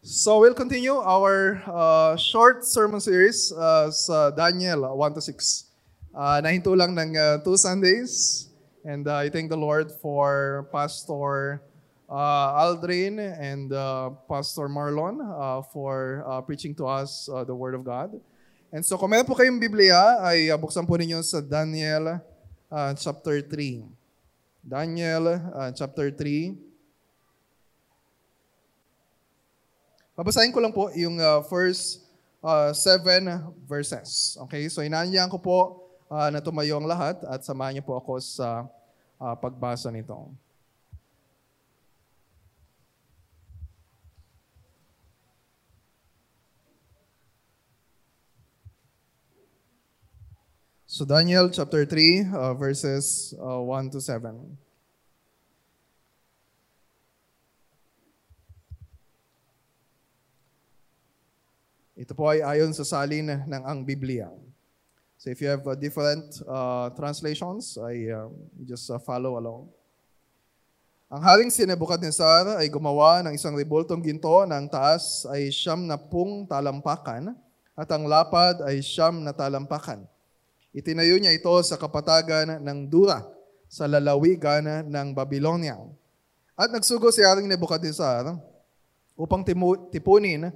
So we'll continue our uh, short sermon series uh, sa Daniel 1 to 6. Uh, nahinto lang ng uh, two Sundays. And uh, I thank the Lord for Pastor uh, Aldrin and uh, Pastor Marlon uh, for uh, preaching to us uh, the Word of God. And so kung meron po kayong Biblia, ay uh, buksan po ninyo sa Daniel uh, chapter 3. Daniel uh, chapter 3. Babasahin ko lang po yung uh, first uh, seven verses. Okay? So inaanyahan ko po uh, na tumayo ang lahat at samahan niyo po ako sa uh, pagbasa nito. So Daniel chapter 3 uh, verses uh, 1 to 7. Ito po ay ayon sa salin ng ang Biblia. So if you have uh, different uh, translations, I uh, just uh, follow along. Ang haring si Nebuchadnezzar ay gumawa ng isang ribultong ginto na ang taas ay siyam na pung talampakan at ang lapad ay siyam na talampakan. Itinayo niya ito sa kapatagan ng Dura sa lalawigan ng Babylonia. At nagsugo si Haring Nebuchadnezzar upang tipunin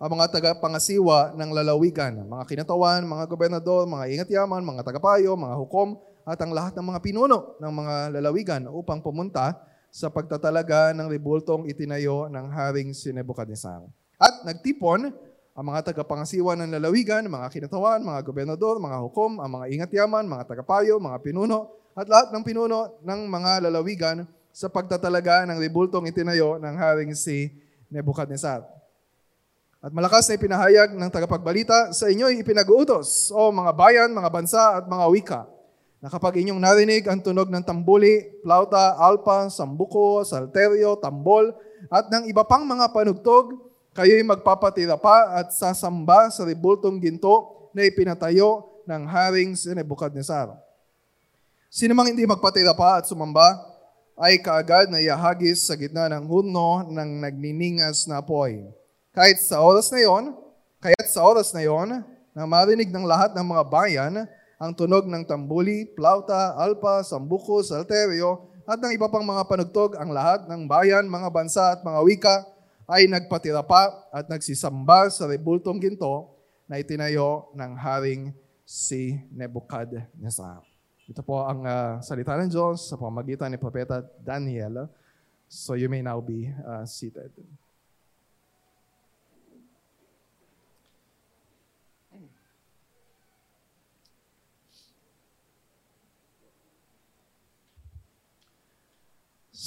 ang mga tagapangasiwa ng lalawigan, mga kinatawan, mga gobernador, mga ingat-yaman, mga tagapayo, mga hukom, at ang lahat ng mga pinuno ng mga lalawigan upang pumunta sa pagtatalaga ng ribultong itinayo ng haring si Nebuchadnezzar. At nagtipon ang mga tagapangasiwa ng lalawigan, mga kinatawan, mga gobernador, mga hukom, ang mga ingat-yaman, mga tagapayo, mga pinuno, at lahat ng pinuno ng mga lalawigan sa pagtatalaga ng ribultong itinayo ng haring si Nebuchadnezzar. At malakas na ipinahayag ng tagapagbalita, sa inyo'y ipinag-uutos, o mga bayan, mga bansa at mga wika, na kapag inyong narinig ang tunog ng tambuli, plauta, alpa, sambuko, salterio, tambol, at ng iba pang mga panugtog, kayo'y magpapatira pa at sasamba sa ribultong ginto na ipinatayo ng haring si Nebuchadnezzar. Sino mang hindi magpatira pa at sumamba, ay kaagad na iahagis sa gitna ng hurno ng nagniningas na apoy kahit sa oras na yon, kahit sa oras na yon, na marinig ng lahat ng mga bayan ang tunog ng tambuli, plauta, alpa, sambuko, salterio, at ng iba pang mga panugtog, ang lahat ng bayan, mga bansa at mga wika ay nagpatira pa at nagsisamba sa rebultong ginto na itinayo ng haring si Nebuchadnezzar. Ito po ang uh, salita ng Diyos sa pamagitan ni Propeta Daniel. So you may now be uh, seated.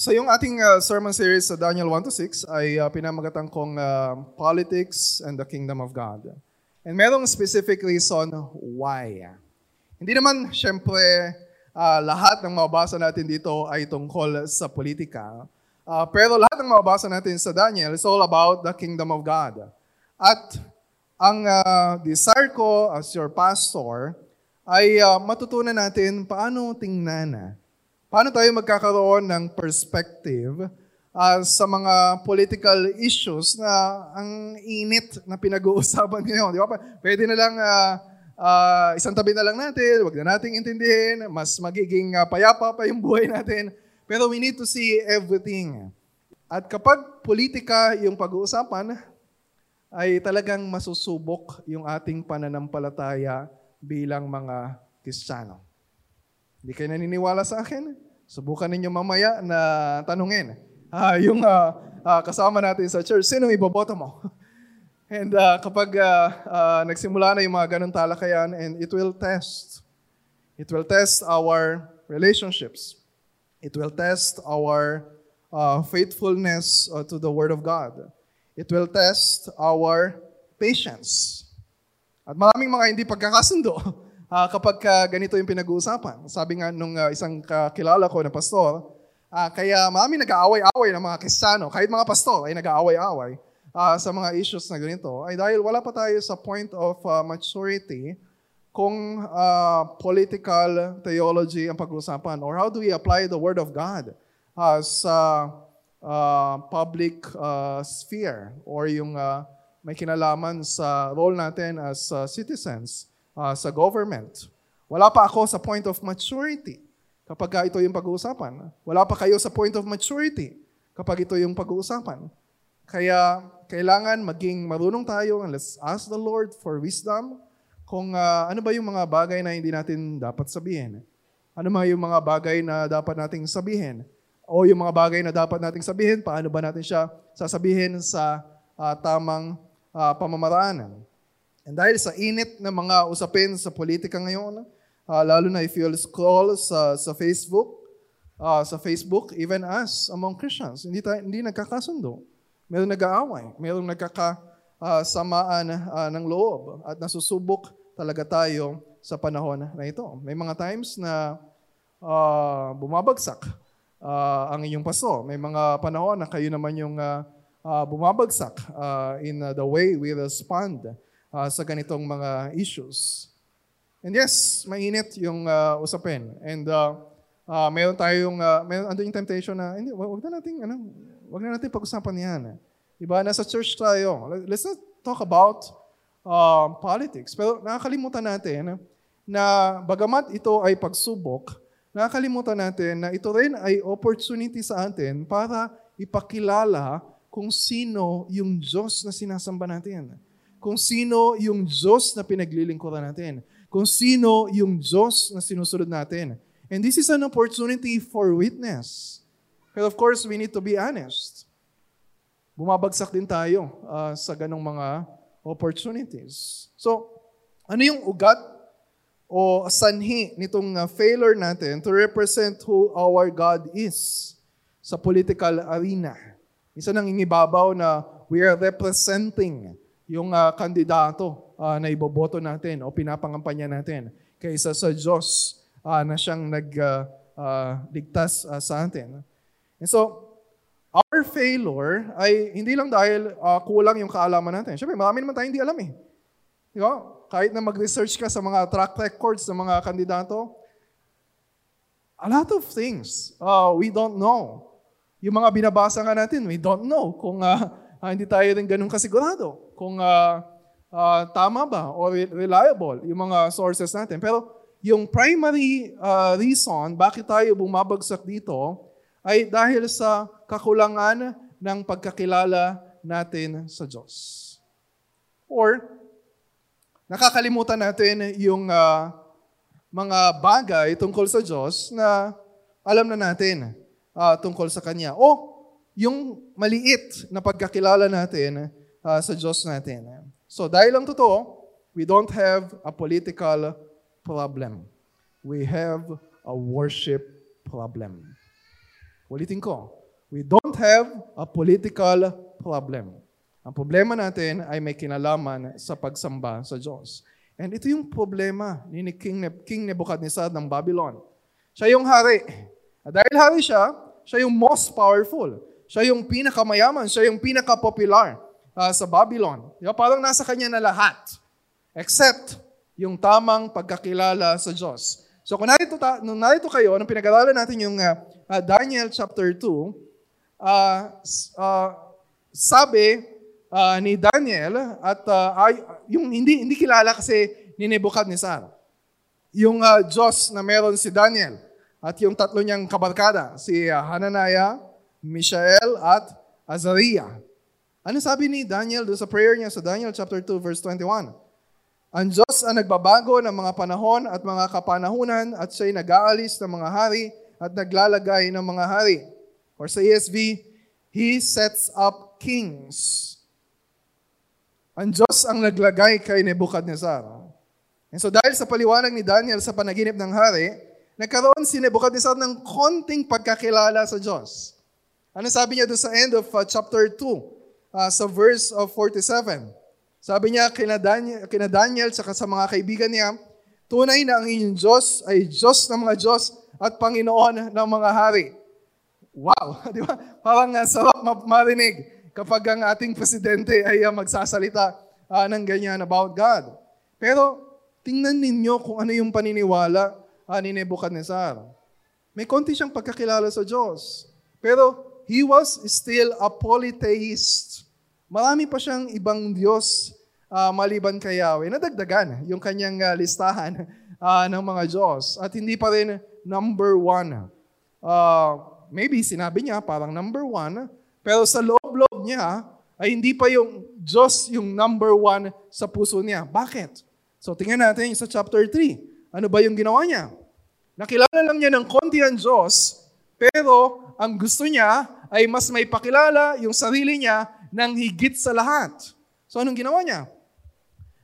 So yung ating uh, sermon series sa Daniel 1 to 6 ay uh, pinamagatan kong uh, Politics and the Kingdom of God. And merong specific reason why. Hindi naman, syempre, uh, lahat ng mababasa natin dito ay tungkol sa politika. Uh, pero lahat ng mababasa natin sa Daniel is all about the Kingdom of God. At ang uh, desire ko as your pastor ay uh, matutunan natin paano tingnan Paano tayo magkakaroon ng perspective uh, sa mga political issues na ang init na pinag-uusapan ngayon? Di ba? Pwede na lang uh, uh, isang tabi na lang natin, wag na nating intindihin, mas magiging uh, payapa pa yung buhay natin. Pero we need to see everything. At kapag politika yung pag-uusapan, ay talagang masusubok yung ating pananampalataya bilang mga Kristiyano. Hindi kayo naniniwala sa akin? Subukan ninyo mamaya na tanungin. Uh, yung uh, uh, kasama natin sa church, sino iboboto mo? and uh, kapag uh, uh, nagsimula na yung mga ganun talakayan, and it will test. It will test our relationships. It will test our uh, faithfulness uh, to the Word of God. It will test our patience. At maraming mga hindi pagkakasundo uh, kapag uh, ganito yung pinag-uusapan. Sabi nga nung uh, isang kakilala ko na pastor, uh, kaya marami nag-aaway-away ng mga kristyano, kahit mga pastor ay nag-aaway-away uh, sa mga issues na ganito, ay dahil wala pa tayo sa point of uh, maturity kung uh, political theology ang pag-uusapan or how do we apply the Word of God uh, sa uh, public uh, sphere or yung uh, may kinalaman sa role natin as uh, citizens uh, sa government. Wala pa ako sa point of maturity kapag ito yung pag-uusapan. Wala pa kayo sa point of maturity kapag ito yung pag-uusapan. Kaya kailangan maging marunong tayo and let's ask the Lord for wisdom kung uh, ano ba yung mga bagay na hindi natin dapat sabihin. Ano ba yung mga bagay na dapat nating sabihin? O yung mga bagay na dapat nating sabihin, paano ba natin siya sasabihin sa uh, tamang uh, pamamaraan? And dahil sa init ng mga usapin sa politika ngayon, uh, lalo na if you'll scroll sa, sa Facebook, uh, sa Facebook, even us among Christians, hindi, tayo, hindi nagkakasundo. Meron nag-aaway, meron nagkakasamaan uh, ng loob at nasusubok talaga tayo sa panahon na ito. May mga times na uh, bumabagsak uh, ang inyong paso. May mga panahon na kayo naman yung uh, uh, bumabagsak uh, in uh, the way we respond uh, sa ganitong mga issues. And yes, mainit yung uh, usapin. And uh, uh, meron tayong, uh, meron andun yung temptation na, hindi, wag na natin, ano, wag na natin pag-usapan yan. Diba? Nasa church tayo. Let's not talk about uh, politics. Pero nakakalimutan natin na bagamat ito ay pagsubok, nakakalimutan natin na ito rin ay opportunity sa atin para ipakilala kung sino yung Diyos na sinasamba natin. Kung sino yung Diyos na pinaglilingkuran natin. Kung sino yung Diyos na sinusunod natin. And this is an opportunity for witness. But of course, we need to be honest. Bumabagsak din tayo uh, sa ganong mga opportunities. So, ano yung ugat o sanhi nitong uh, failure natin to represent who our God is sa political arena. Isa nang inibabaw na we are representing yung uh, kandidato uh, na iboboto natin o pinapangampanya natin kaysa sa Diyos uh, na siyang nagligtas uh, uh, sa atin. And so, our failure ay hindi lang dahil uh, kulang yung kaalaman natin. Siyempre, marami naman tayong hindi alam eh. Di ba? kahit na mag-research ka sa mga track records ng mga kandidato, a lot of things uh, we don't know. Yung mga binabasa nga natin, we don't know kung uh, hindi tayo rin ganun kasigurado. Kung uh, uh, tama ba o reliable yung mga sources natin. Pero yung primary uh, reason bakit tayo bumabagsak dito ay dahil sa kakulangan ng pagkakilala natin sa Diyos. Or nakakalimutan natin yung uh, mga bagay tungkol sa Diyos na alam na natin uh, tungkol sa Kanya. O yung maliit na pagkakilala natin uh, sa Diyos natin. So dahil lang totoo, we don't have a political problem. We have a worship problem. Ulitin ko, we don't have a political problem. Ang problema natin ay may kinalaman sa pagsamba sa Diyos. And ito yung problema ni King, ne- King Nebuchadnezzar ng Babylon. Siya yung hari. At dahil hari siya, siya yung most powerful. Siya yung pinakamayaman. Siya yung pinaka-popular uh, sa Babylon. Diba? Parang nasa kanya na lahat. Except yung tamang pagkakilala sa Diyos. So kung narito, ta- nung narito kayo, nung pinag-aralan natin yung uh, uh, Daniel chapter 2, uh, uh, sabi uh, ni Daniel at uh, ay, yung hindi hindi kilala kasi ni Nebuchadnezzar. Yung uh, Diyos na meron si Daniel at yung tatlo niyang kabarkada, si uh, Hananiah, Mishael at Azariah. Ano sabi ni Daniel doon sa prayer niya sa Daniel chapter 2 verse 21? Ang Diyos ang nagbabago ng mga panahon at mga kapanahunan at siya'y nag-aalis ng mga hari at naglalagay ng mga hari. Or sa ESV, He sets up kings ang Diyos ang naglagay kay Nebuchadnezzar. And so dahil sa paliwanag ni Daniel sa panaginip ng hari, nagkaroon si Nebuchadnezzar ng konting pagkakilala sa Diyos. Ano sabi niya doon sa end of uh, chapter 2, uh, sa verse of 47? Sabi niya kina Daniel, kina Daniel saka sa mga kaibigan niya, tunay na ang inyong Diyos ay Diyos ng mga Diyos at Panginoon ng mga hari. Wow! Di ba? Parang uh, sarap marinig kapag ang ating presidente ay uh, magsasalita uh, ng ganyan about God. Pero tingnan ninyo kung ano yung paniniwala uh, ni Nebuchadnezzar. May konti siyang pagkakilala sa Diyos. Pero he he was still a polytheist. Marami pa siyang ibang Diyos uh, maliban kay Yahweh. Nadagdagan yung kanyang uh, listahan uh, ng mga Diyos. At hindi pa rin number one. Uh, maybe sinabi niya parang number one, pero sa loob-loob niya ay hindi pa yung Diyos yung number one sa puso niya. Bakit? So tingnan natin sa chapter 3. Ano ba yung ginawa niya? Nakilala lang niya ng konti ang Diyos, pero ang gusto niya ay mas may pakilala yung sarili niya ng higit sa lahat. So anong ginawa niya?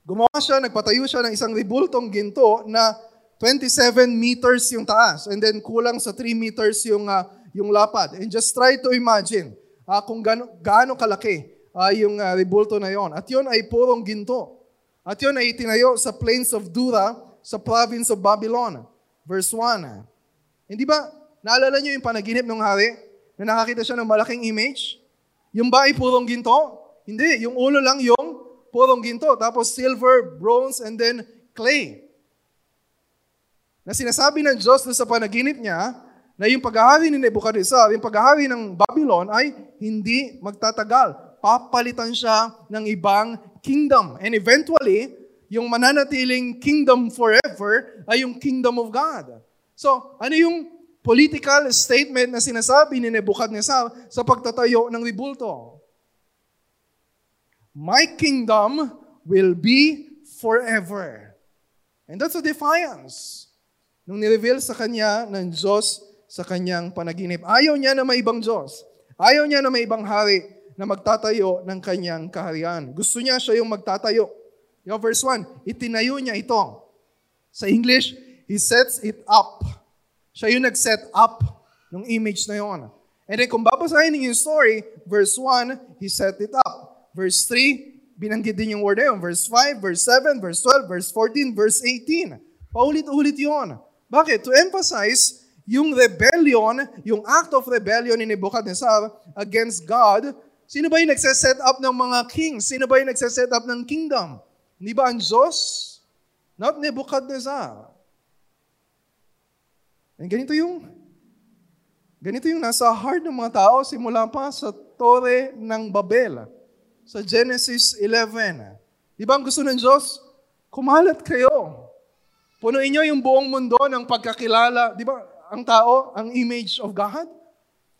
Gumawa siya, nagpatayo siya ng isang ribultong ginto na 27 meters yung taas and then kulang sa 3 meters yung, uh, yung lapad. And just try to imagine uh, kung gaano, gaano kalaki uh, yung uh, ribulto na yon. At yon ay purong ginto. At yon ay itinayo sa plains of Dura sa province of Babylon. Verse 1. Hindi ba, naalala niyo yung panaginip ng hari na nakakita siya ng malaking image? Yung ba ay purong ginto? Hindi, yung ulo lang yung purong ginto. Tapos silver, bronze, and then clay. Na sinasabi ng Diyos sa panaginip niya na yung paghahari ni Nebuchadnezzar, yung paghahari ng Babylon ay hindi magtatagal. Papalitan siya ng ibang kingdom. And eventually, yung mananatiling kingdom forever ay yung kingdom of God. So, ano yung political statement na sinasabi ni Nebuchadnezzar sa pagtatayo ng ribulto? My kingdom will be forever. And that's a defiance. Nung nireveal sa kanya ng Diyos sa kanyang panaginip. Ayaw niya na may ibang Diyos. Ayaw niya na may ibang hari na magtatayo ng kanyang kaharian. Gusto niya siya yung magtatayo yung verse 1, itinayo niya ito. Sa English, He sets it up. Siya yung nag-set up ng image na yon. And then kung babasahin niyo yung story, verse 1, He set it up. Verse 3, binanggit din yung word na yun. Verse 5, verse 7, verse 12, verse 14, verse 18. Paulit-ulit yon. Bakit? To emphasize yung rebellion, yung act of rebellion ni Nebuchadnezzar against God, sino ba yung nagsaset up ng mga kings? Sino ba yung nagsaset up ng kingdom? Hindi ba ang Diyos? Not Nebuchadnezzar. And ganito yung ganito yung nasa heart ng mga tao simula pa sa Tore ng Babel. Sa Genesis 11. Di ba ang gusto ng Diyos? Kumalat kayo. Punuin niyo yung buong mundo ng pagkakilala. Di ba ang tao, ang image of God?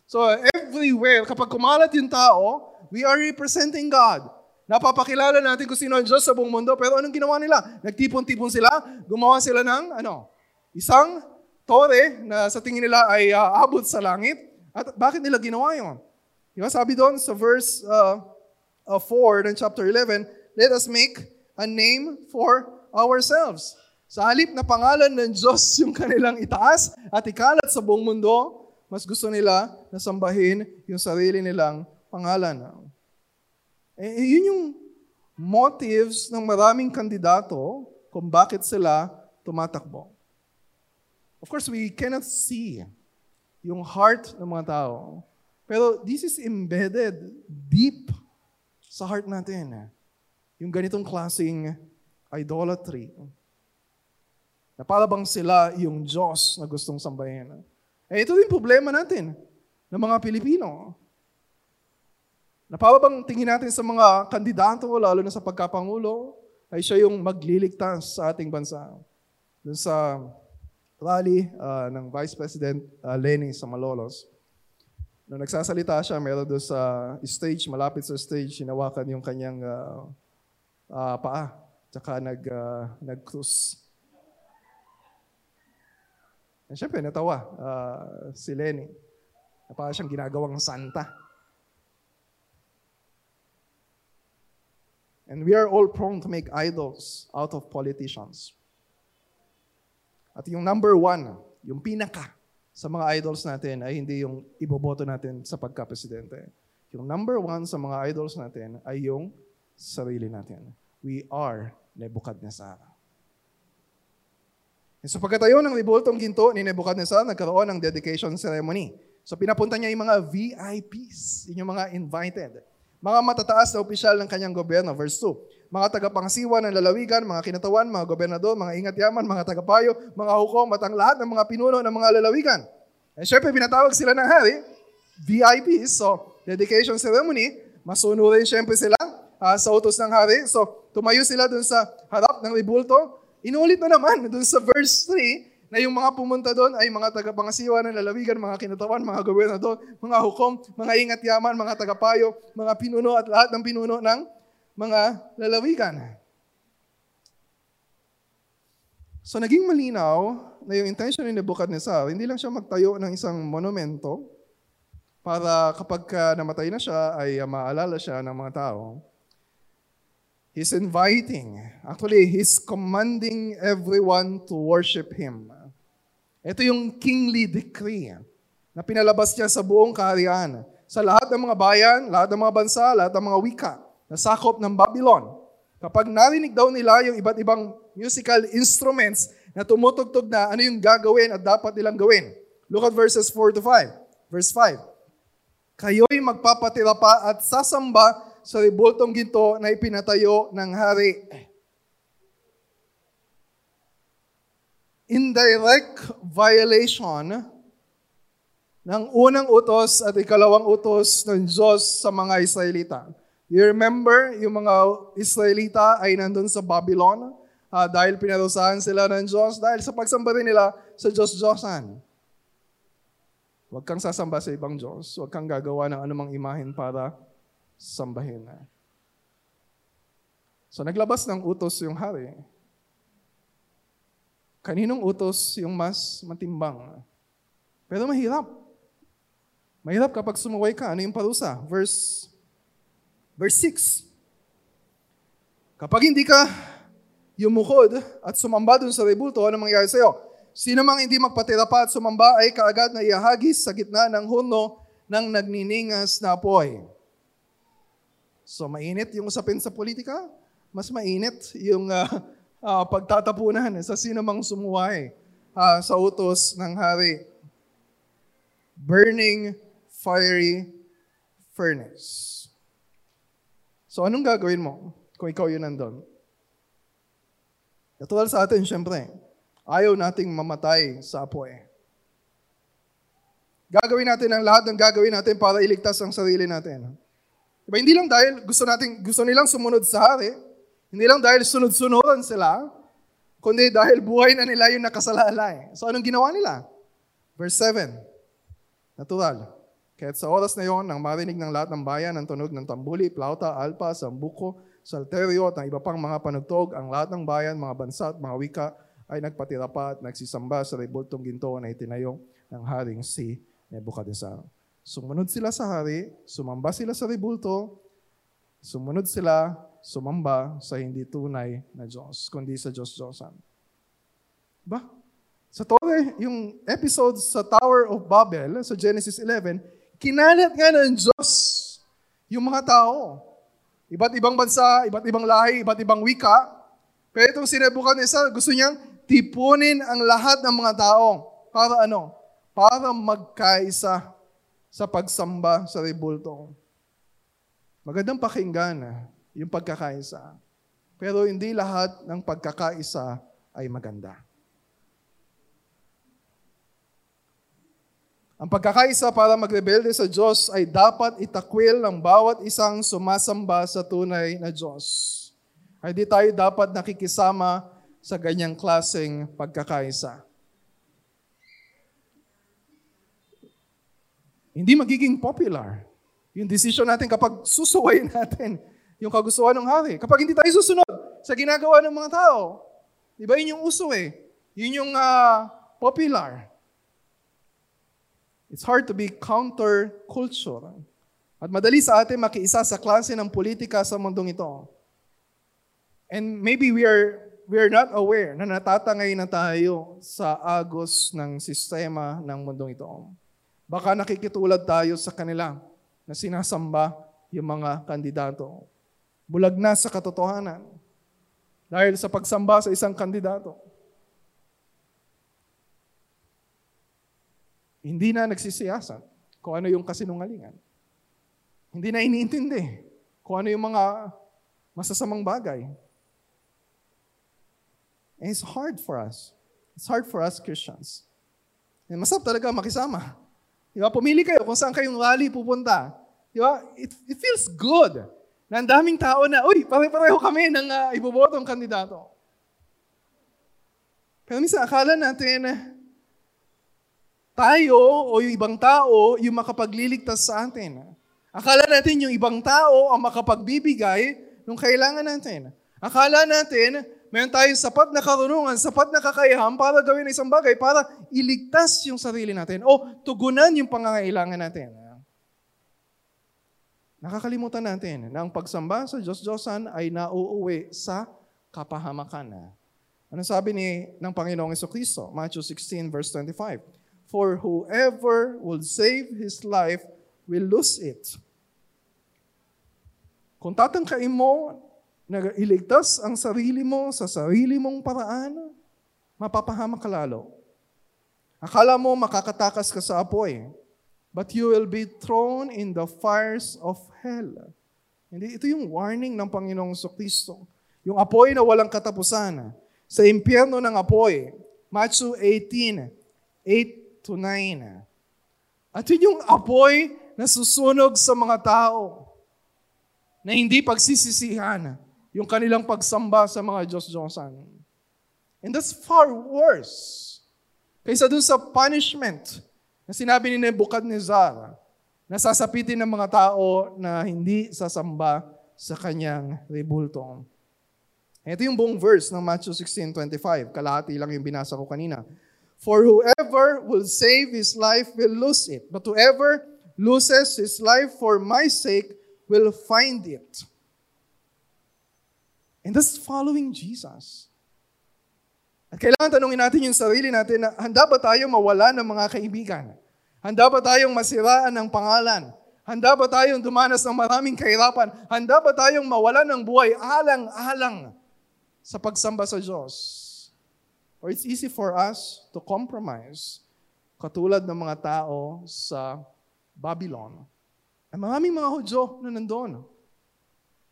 So everywhere, kapag kumalat yung tao, we are representing God. Napapakilala natin kung sino ang Diyos sa buong mundo. Pero anong ginawa nila? Nagtipon-tipon sila, gumawa sila ng ano, isang tore na sa tingin nila ay uh, abot sa langit. At bakit nila ginawa yun? Diba, sabi doon sa verse uh, uh, 4 ng chapter 11, Let us make a name for ourselves. Sa halip na pangalan ng Diyos yung kanilang itaas at ikalat sa buong mundo, mas gusto nila na sambahin yung sarili nilang pangalan. Eh, eh, yun yung motives ng maraming kandidato kung bakit sila tumatakbo. Of course, we cannot see yung heart ng mga tao. Pero this is embedded deep sa heart natin. Yung ganitong klaseng idolatry. Na para bang sila yung Diyos na gustong sambahin. Eh, ito din problema natin ng mga Pilipino. Na para bang tingin natin sa mga kandidato, lalo na sa pagkapangulo, ay siya yung magliligtas sa ating bansa. Doon sa rally uh, ng Vice President uh, Lenny sa Malolos, nung nagsasalita siya, meron doon sa stage, malapit sa stage, hinawakan yung kanyang uh, uh, paa, tsaka nag, uh, nag-cruise. And syempre, natawa uh, si Lenny. Na siyang ginagawang santa. And we are all prone to make idols out of politicians. At yung number one, yung pinaka sa mga idols natin ay hindi yung iboboto natin sa pagka-presidente. Yung number one sa mga idols natin ay yung sarili natin. We are Nebuchadnezzar. E so pagkatayo ng ribultong ginto ni Nebuchadnezzar, nagkaroon ng dedication ceremony. So pinapunta niya yung mga VIPs, yung mga invited. Mga matataas na opisyal ng kanyang gobyerno. Verse 2. Mga tagapangasiwa ng lalawigan, mga kinatawan, mga gobernador, mga ingat-yaman, mga tagapayo, mga hukom, at ang lahat ng mga pinuno ng mga lalawigan. Eh, syempre, pinatawag sila ng hari. VIPs. So, dedication ceremony, masunurin syempre sila uh, sa utos ng hari. So, tumayo sila dun sa harap ng ribulto. Inulit na naman dun sa verse 3 na yung mga pumunta doon ay mga tagapangasiwa ng lalawigan, mga kinatawan, mga gobernador, mga hukom, mga ingat yaman, mga tagapayo, mga pinuno at lahat ng pinuno ng mga lalawigan. So naging malinaw na yung intention ni Nebuchadnezzar, hindi lang siya magtayo ng isang monumento para kapag ka namatay na siya ay uh, maalala siya ng mga tao. He's inviting, actually, he's commanding everyone to worship him. Ito yung kingly decree na pinalabas niya sa buong kaharian. Sa lahat ng mga bayan, lahat ng mga bansa, lahat ng mga wika na sakop ng Babylon. Kapag narinig daw nila yung iba't ibang musical instruments na tumutugtog na ano yung gagawin at dapat nilang gawin. Look at verses 4 to 5. Verse 5. Kayo'y magpapatira pa at sasamba sa ribultong ginto na ipinatayo ng hari. Indirect violation ng unang utos at ikalawang utos ng Diyos sa mga Israelita. You remember, yung mga Israelita ay nandun sa Babylon uh, dahil pinarusahan sila ng Diyos, dahil sa pagsamba nila sa Diyos-Diyosan. Huwag kang sasamba sa ibang Diyos. Huwag kang gagawa ng anumang imahin para sambahin. So naglabas ng utos yung hari. Kaninong utos yung mas matimbang? Pero mahirap. Mahirap kapag sumuway ka. Ano yung parusa? Verse, verse 6. Kapag hindi ka yumukod at sumamba dun sa rebulto, ano mangyayari sa'yo? Sino mang hindi magpatira pa at sumamba ay kaagad na iahagis sa gitna ng huno ng nagniningas na apoy. So mainit yung usapin sa politika, mas mainit yung uh, uh, pagtatapunan sa sino mang sumuway uh, sa utos ng hari. Burning fiery furnace. So anong gagawin mo kung ikaw yun nandun? Natural sa atin, syempre, ayaw nating mamatay sa apoy. Gagawin natin ang lahat ng gagawin natin para iligtas ang sarili natin. Diba? Hindi lang dahil gusto, natin, gusto nilang sumunod sa hari, hindi lang dahil sunod-sunuran sila, kundi dahil buhay na nila yung nakasalalay. So anong ginawa nila? Verse 7. Natural. Kahit sa oras na yon, nang marinig ng lahat ng bayan ang tunog ng tambuli, plauta, alpa, sambuko, salterio at ng iba pang mga panugtog, ang lahat ng bayan, mga bansa at mga wika ay nagpatira pa at nagsisamba sa rebultong ginto na itinayo ng haring si Nebuchadnezzar. Sumunod sila sa hari, sumamba sila sa rebulto, sumunod sila, sumamba sa hindi tunay na Diyos, kundi sa Diyos-Diyosan. Ba? Sa Torah, yung episode sa Tower of Babel, sa Genesis 11, kinalat nga ng Diyos yung mga tao. Iba't ibang bansa, iba't ibang lahi, iba't ibang wika. Pero itong si Nebuchadnezzar, gusto niyang tipunin ang lahat ng mga tao. Para ano? Para magkaisa sa pagsamba sa rebulto. Magandang pakinggan ah, yung pagkakaisa. Pero hindi lahat ng pagkakaisa ay maganda. Ang pagkakaisa para magrebelde sa Diyos ay dapat itakwil ng bawat isang sumasamba sa tunay na Diyos. Ay di tayo dapat nakikisama sa ganyang klaseng pagkakaisa. Hindi magiging popular yung decision natin kapag susuwayin natin yung kagustuhan ng hari. Kapag hindi tayo susunod sa ginagawa ng mga tao, di ba yun yung uso eh. Yun yung uh, popular. It's hard to be counter-culture. At madali sa atin makiisa sa klase ng politika sa mundong ito. And maybe we are we are not aware na natatangay na tayo sa agos ng sistema ng mundong ito. Baka nakikitulad tayo sa kanila na sinasamba yung mga kandidato. Bulag na sa katotohanan dahil sa pagsamba sa isang kandidato. Hindi na nagsisiyasan kung ano yung kasinungalingan. Hindi na iniintindi kung ano yung mga masasamang bagay. And it's hard for us. It's hard for us Christians. And masarap talaga makisama Di ba? Pumili kayo kung saan kayong rally pupunta. Di ba? It, it feels good na ang daming tao na, uy, pare-pareho kami ng uh, ibobotong kandidato. Pero minsan akala natin, tayo o yung ibang tao yung makapagliligtas sa atin. Akala natin yung ibang tao ang makapagbibigay nung kailangan natin. Akala natin, meron tayong sapat na karunungan, sapat na kakayahan para gawin isang bagay, para iligtas yung sarili natin o tugunan yung pangangailangan natin. Nakakalimutan natin na ang pagsamba sa Diyos-Diyosan ay nauuwi sa kapahamakan. Ano sabi ni ng Panginoong Kristo? Matthew 16 verse 25. For whoever will save his life will lose it. Kung tatangkain mo na iligtas ang sarili mo sa sarili mong paraan, mapapahamak ka lalo. Akala mo makakatakas ka sa apoy, but you will be thrown in the fires of hell. Hindi, ito yung warning ng Panginoong Kristo. Yung apoy na walang katapusan. Sa impyerno ng apoy, Matthew 18, 8 to 9. At yun yung apoy na susunog sa mga tao na hindi pagsisisihan yung kanilang pagsamba sa mga Diyos-Diyosan. And that's far worse kaysa dun sa punishment na sinabi ni Nebuchadnezzar na sasapitin ng mga tao na hindi sasamba sa kanyang rebulto. Ito yung buong verse ng Matthew 16:25. Kalahati lang yung binasa ko kanina. For whoever will save his life will lose it, but whoever loses his life for my sake will find it. And that's following Jesus. At kailangan tanungin natin yung sarili natin na handa ba tayo mawala ng mga kaibigan? Handa ba tayong masiraan ng pangalan? Handa ba tayong dumanas ng maraming kahirapan? Handa ba tayong mawala ng buhay alang-alang sa pagsamba sa Diyos? Or it's easy for us to compromise katulad ng mga tao sa Babylon. Ay maraming mga Hudyo na nandun.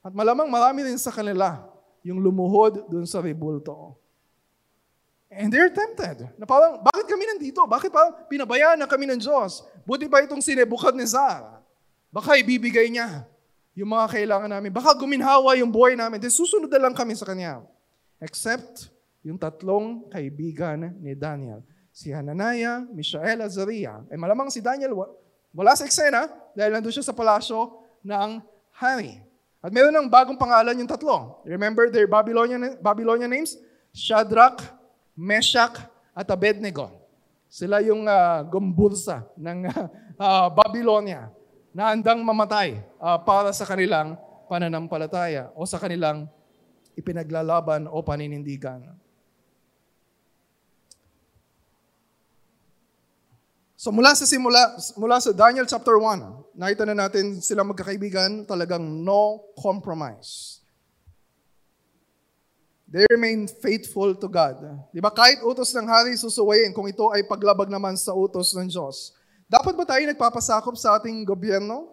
At malamang marami rin sa kanila yung lumuhod dun sa rebulto. And they're tempted. Na parang, bakit kami nandito? Bakit parang pinabayaan na kami ng Diyos? Buti pa itong si Nebuchadnezzar. Baka ibibigay niya yung mga kailangan namin. Baka guminhawa yung buhay namin. Then susunod na lang kami sa Kanya. Except yung tatlong kaibigan ni Daniel. Si Hananiah, Mishael, Azariah. Eh malamang si Daniel wala sa eksena dahil nandun siya sa palasyo ng hari. At meron ng bagong pangalan yung tatlo. Remember their Babylonian, Babylonian names? Shadrach, Meshach, at Abednego. Sila yung uh, gumbursa ng uh, Babylonia na andang mamatay uh, para sa kanilang pananampalataya o sa kanilang ipinaglalaban o paninindigan. So mula sa simula, mula sa Daniel chapter 1, nakita na natin sila magkakaibigan, talagang no compromise. They remain faithful to God. Di ba? Kahit utos ng hari susuwayin kung ito ay paglabag naman sa utos ng Diyos. Dapat ba tayo nagpapasakop sa ating gobyerno?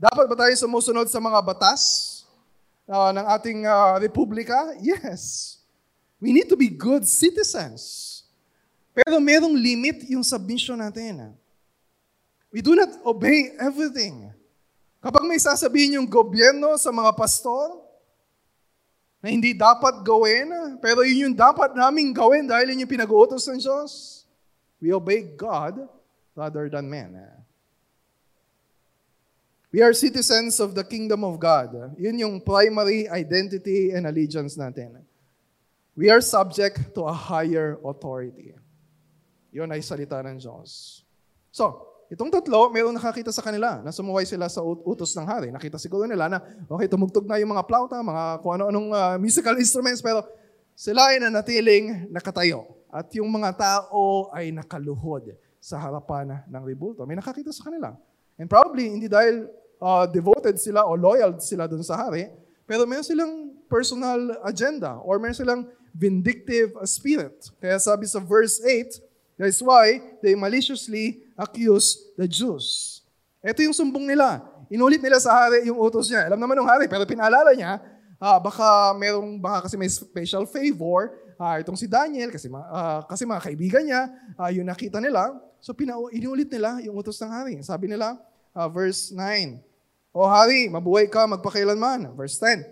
Dapat ba tayo sumusunod sa mga batas uh, ng ating uh, republika? Yes. We need to be good citizens. Pero merong limit yung submission natin. We do not obey everything. Kapag may sasabihin yung gobyerno sa mga pastor na hindi dapat gawin, pero yun yung dapat naming gawin dahil yun yung pinag-uutos ng Diyos, we obey God rather than men. We are citizens of the kingdom of God. Yun yung primary identity and allegiance natin. We are subject to a higher authority. Yun ay salita ng Diyos. So, itong tatlo, mayroong nakakita sa kanila na sumuway sila sa utos ng hari. Nakita siguro nila na, okay, tumugtog na yung mga plauta, mga kung ano-anong uh, musical instruments, pero sila ay nanatiling nakatayo. At yung mga tao ay nakaluhod sa harapan ng rebulto. May nakakita sa kanila. And probably, hindi dahil uh, devoted sila o loyal sila dun sa hari, pero meron silang personal agenda or meron silang vindictive spirit. Kaya sabi sa verse 8, That's why they maliciously accuse the Jews. Ito yung sumbong nila. Inulit nila sa hari yung utos niya. Alam naman ng hari, pero pinaalala niya, ah, baka merong, baka kasi may special favor uh, itong si Daniel, kasi, uh, kasi mga kaibigan niya, uh, yung nakita nila, so pina- inulit nila yung utos ng hari. Sabi nila, uh, verse 9, O hari, mabuhay ka magpakailanman. Verse 10,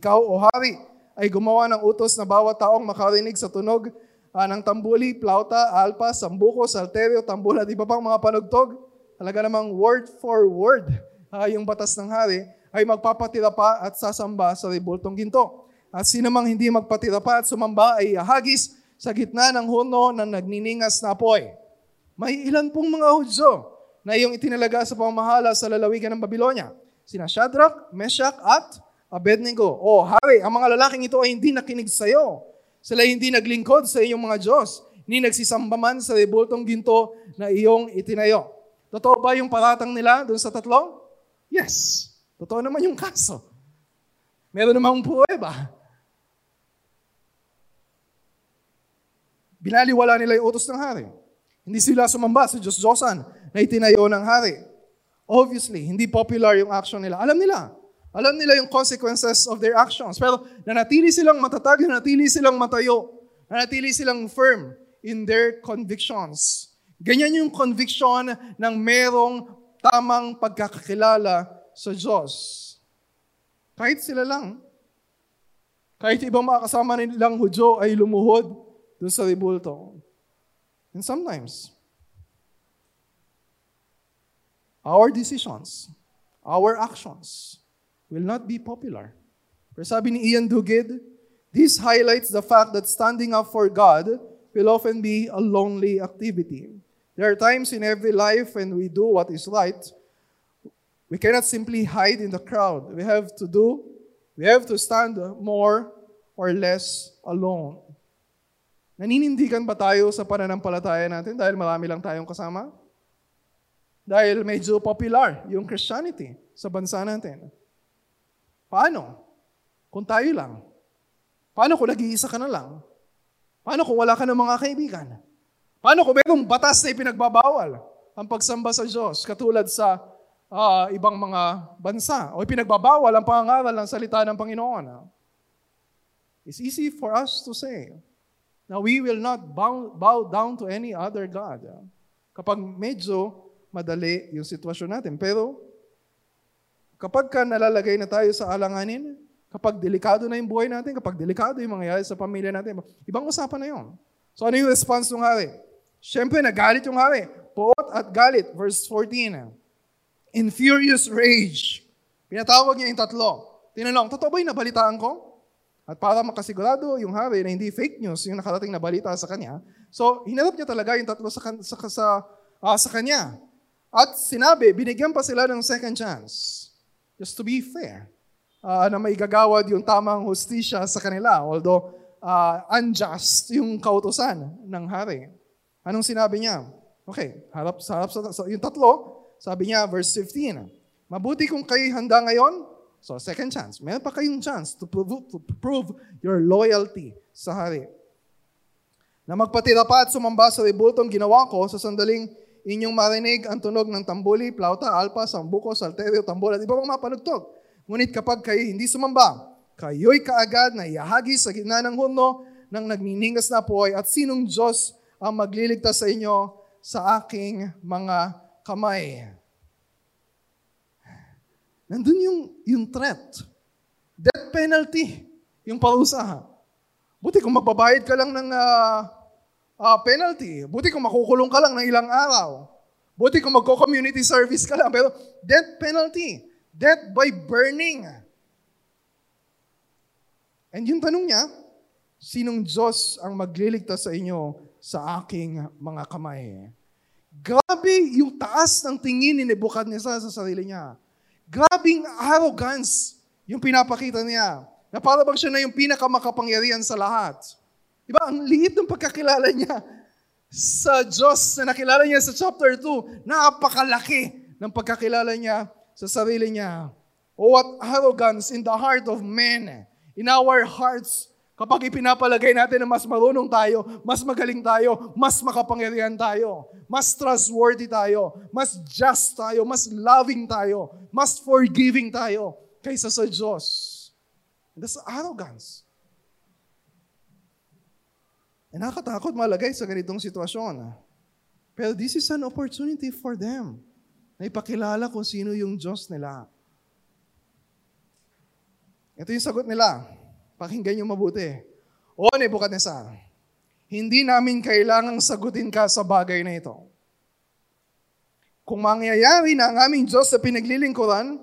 Ikaw, o hari, ay gumawa ng utos na bawat taong makarinig sa tunog uh, ng tambuli, plauta, alpa, sambuko, salterio, tambula, at iba pang mga panugtog. Talaga namang word for word uh, yung batas ng hari ay magpapatira pa at sasamba sa ribultong ginto. At sino mang hindi magpatira pa at sumamba ay ahagis sa gitna ng huno ng nagniningas na apoy. May ilan pong mga Hudyo na iyong itinalaga sa pamahala sa lalawigan ng Babylonia. Sina Shadrach, Meshach at Abednego. O hari, ang mga lalaking ito ay hindi nakinig sa iyo. Sila hindi naglingkod sa iyong mga Diyos. Hindi nagsisamba man sa ribultong ginto na iyong itinayo. Totoo ba yung paratang nila doon sa tatlo? Yes. Totoo naman yung kaso. Meron namang pruweba. Binaliwala nila yung utos ng hari. Hindi sila sumamba sa Diyos-Diyosan na itinayo ng hari. Obviously, hindi popular yung action nila. Alam nila. Alam nila yung consequences of their actions. Pero nanatili silang matatag, nanatili silang matayo, nanatili silang firm in their convictions. Ganyan yung conviction ng merong tamang pagkakakilala sa Diyos. Kahit sila lang, kahit ibang mga kasama nilang Hudyo ay lumuhod dun sa ribulto. And sometimes, our decisions, our actions will not be popular. Pero sabi ni Ian Duguid, this highlights the fact that standing up for God will often be a lonely activity. There are times in every life when we do what is right, we cannot simply hide in the crowd. We have to do, we have to stand more or less alone. Naninindigan ba tayo sa pananampalataya natin dahil marami lang tayong kasama? Dahil medyo popular yung Christianity sa bansa natin. Paano? Kung tayo lang. Paano kung nag-iisa ka na lang? Paano kung wala ka ng mga kaibigan? Paano kung mayroong batas na ipinagbabawal ang pagsamba sa Diyos katulad sa uh, ibang mga bansa o ipinagbabawal ang pangangaral ng salita ng Panginoon? It's easy for us to say, Now, we will not bow, bow down to any other God. Ah. Kapag medyo madali yung sitwasyon natin. Pero, kapag ka nalalagay na tayo sa alanganin, kapag delikado na yung buhay natin, kapag delikado yung mangyayari sa pamilya natin, ibang usapan na yon. So, ano yung response ng hari? Siyempre, nagalit yung hari. Poot at galit. Verse 14. In furious rage. Pinatawag niya yung tatlo. Tinanong, totoo ba yung nabalitaan ko? At para makasigurado yung hari na hindi fake news yung nakarating na balita sa kanya, so hinarap niya talaga yung tatlo sa, sa, sa, uh, sa kanya. At sinabi, binigyan pa sila ng second chance. Just to be fair. Uh, na may gagawad yung tamang hustisya sa kanila. Although uh, unjust yung kautosan ng hari. Anong sinabi niya? Okay, harap, harap sa, sa yung tatlo, sabi niya, verse 15, Mabuti kung kayo handa ngayon, So, second chance. Meron pa kayong chance to prove, to prove your loyalty sa hari. Na magpatira pa at sumamba sa ribultong ginawa ko sa sandaling inyong marinig ang tunog ng tambuli, plauta, alpa, sambuko, salterio, tambol, at iba pang mga panugtog. Ngunit kapag kayo hindi sumamba, kayo'y kaagad na ihahagi sa gitna ng huno ng nagniningas na apoy at sinong Diyos ang magliligtas sa inyo sa aking mga kamay. Nandun yung, yung threat. Death penalty. Yung parusahan. Buti kung magbabayad ka lang ng uh, uh, penalty. Buti kung makukulong ka lang ng ilang araw. Buti kung magko-community service ka lang. Pero death penalty. Death by burning. And yung tanong niya, sinong Diyos ang magliligtas sa inyo sa aking mga kamay? Grabe yung taas ng tingin ni Nebuchadnezzar sa sarili niya. Grabing arrogance yung pinapakita niya. Na para bang siya na yung pinakamakapangyarihan sa lahat. Diba? Ang liit ng pagkakilala niya sa Diyos na nakilala niya sa chapter 2. Napakalaki ng pagkakilala niya sa sarili niya. Oh, what arrogance in the heart of men. In our hearts, Kapag ipinapalagay natin na mas marunong tayo, mas magaling tayo, mas makapangyarihan tayo, mas trustworthy tayo, mas just tayo, mas loving tayo, mas forgiving tayo kaysa sa Diyos. That's arrogance. Eh, nakakatakot malagay sa ganitong sitwasyon. Pero this is an opportunity for them na ipakilala kung sino yung Diyos nila. Ito yung sagot nila. Pakinggan nyo mabuti. O Nebuchadnezzar, hindi namin kailangang sagutin ka sa bagay na ito. Kung mangyayari na ang aming Diyos sa pinaglilingkuran,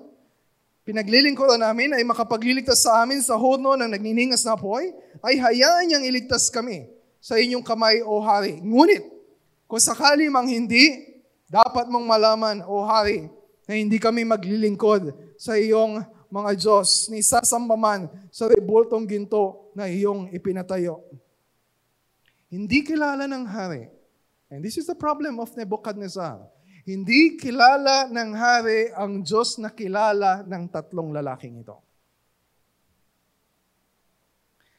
pinaglilingkuran namin ay makapagliligtas sa amin sa horno ng nagniningas na apoy, ay hayaan niyang iligtas kami sa inyong kamay, O Hari. Ngunit, kung sakali mang hindi, dapat mong malaman, O Hari, na hindi kami maglilingkod sa iyong mga Diyos ni sasamba man sa rebultong ginto na iyong ipinatayo. Hindi kilala ng hari. And this is the problem of Nebuchadnezzar. Hindi kilala ng hari ang Diyos na kilala ng tatlong lalaking ito.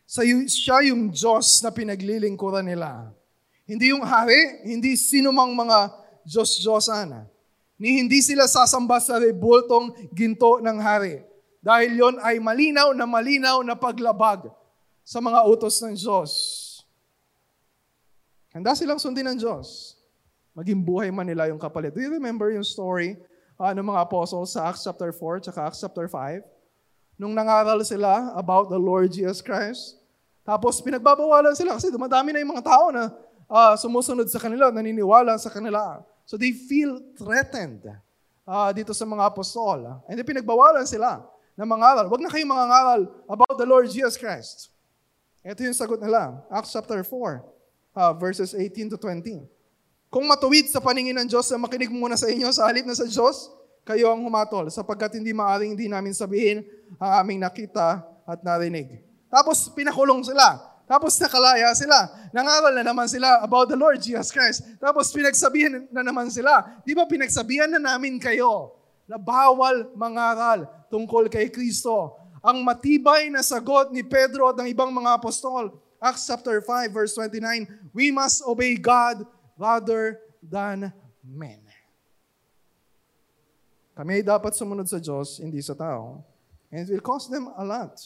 Sa siya yung Diyos na pinaglilingkuran nila. Hindi yung hari, hindi sino mang mga Diyos-Diyosan. Ni hindi sila sasamba sa rebultong ginto ng hari. Dahil yon ay malinaw na malinaw na paglabag sa mga utos ng Diyos. Handa silang sundin ng Diyos. Maging buhay man nila yung kapalit. Do you remember yung story uh, ng mga apostles sa Acts chapter 4 at Acts chapter 5? Nung nangaral sila about the Lord Jesus Christ, tapos pinagbabawalan sila kasi dumadami na yung mga tao na uh, sumusunod sa kanila, naniniwala sa kanila. So they feel threatened uh, dito sa mga apostol. And then pinagbawalan sila na mangaral. Huwag na kayong mangaral about the Lord Jesus Christ. Ito yung sagot nila. Acts chapter 4, uh, verses 18 to 20. Kung matuwid sa paningin ng Diyos na makinig muna sa inyo sa halip na sa Diyos, kayo ang humatol sapagkat hindi maaring hindi namin sabihin ang aming nakita at narinig. Tapos pinakulong sila. Tapos nakalaya sila. Nangaral na naman sila about the Lord Jesus Christ. Tapos pinagsabihan na naman sila. Di ba pinagsabihan na namin kayo na bawal mangaral tungkol kay Kristo. Ang matibay na sagot ni Pedro at ng ibang mga apostol, Acts chapter 5 verse 29, we must obey God rather than men. Kami ay dapat sumunod sa Diyos, hindi sa tao. And it will cost them a lot.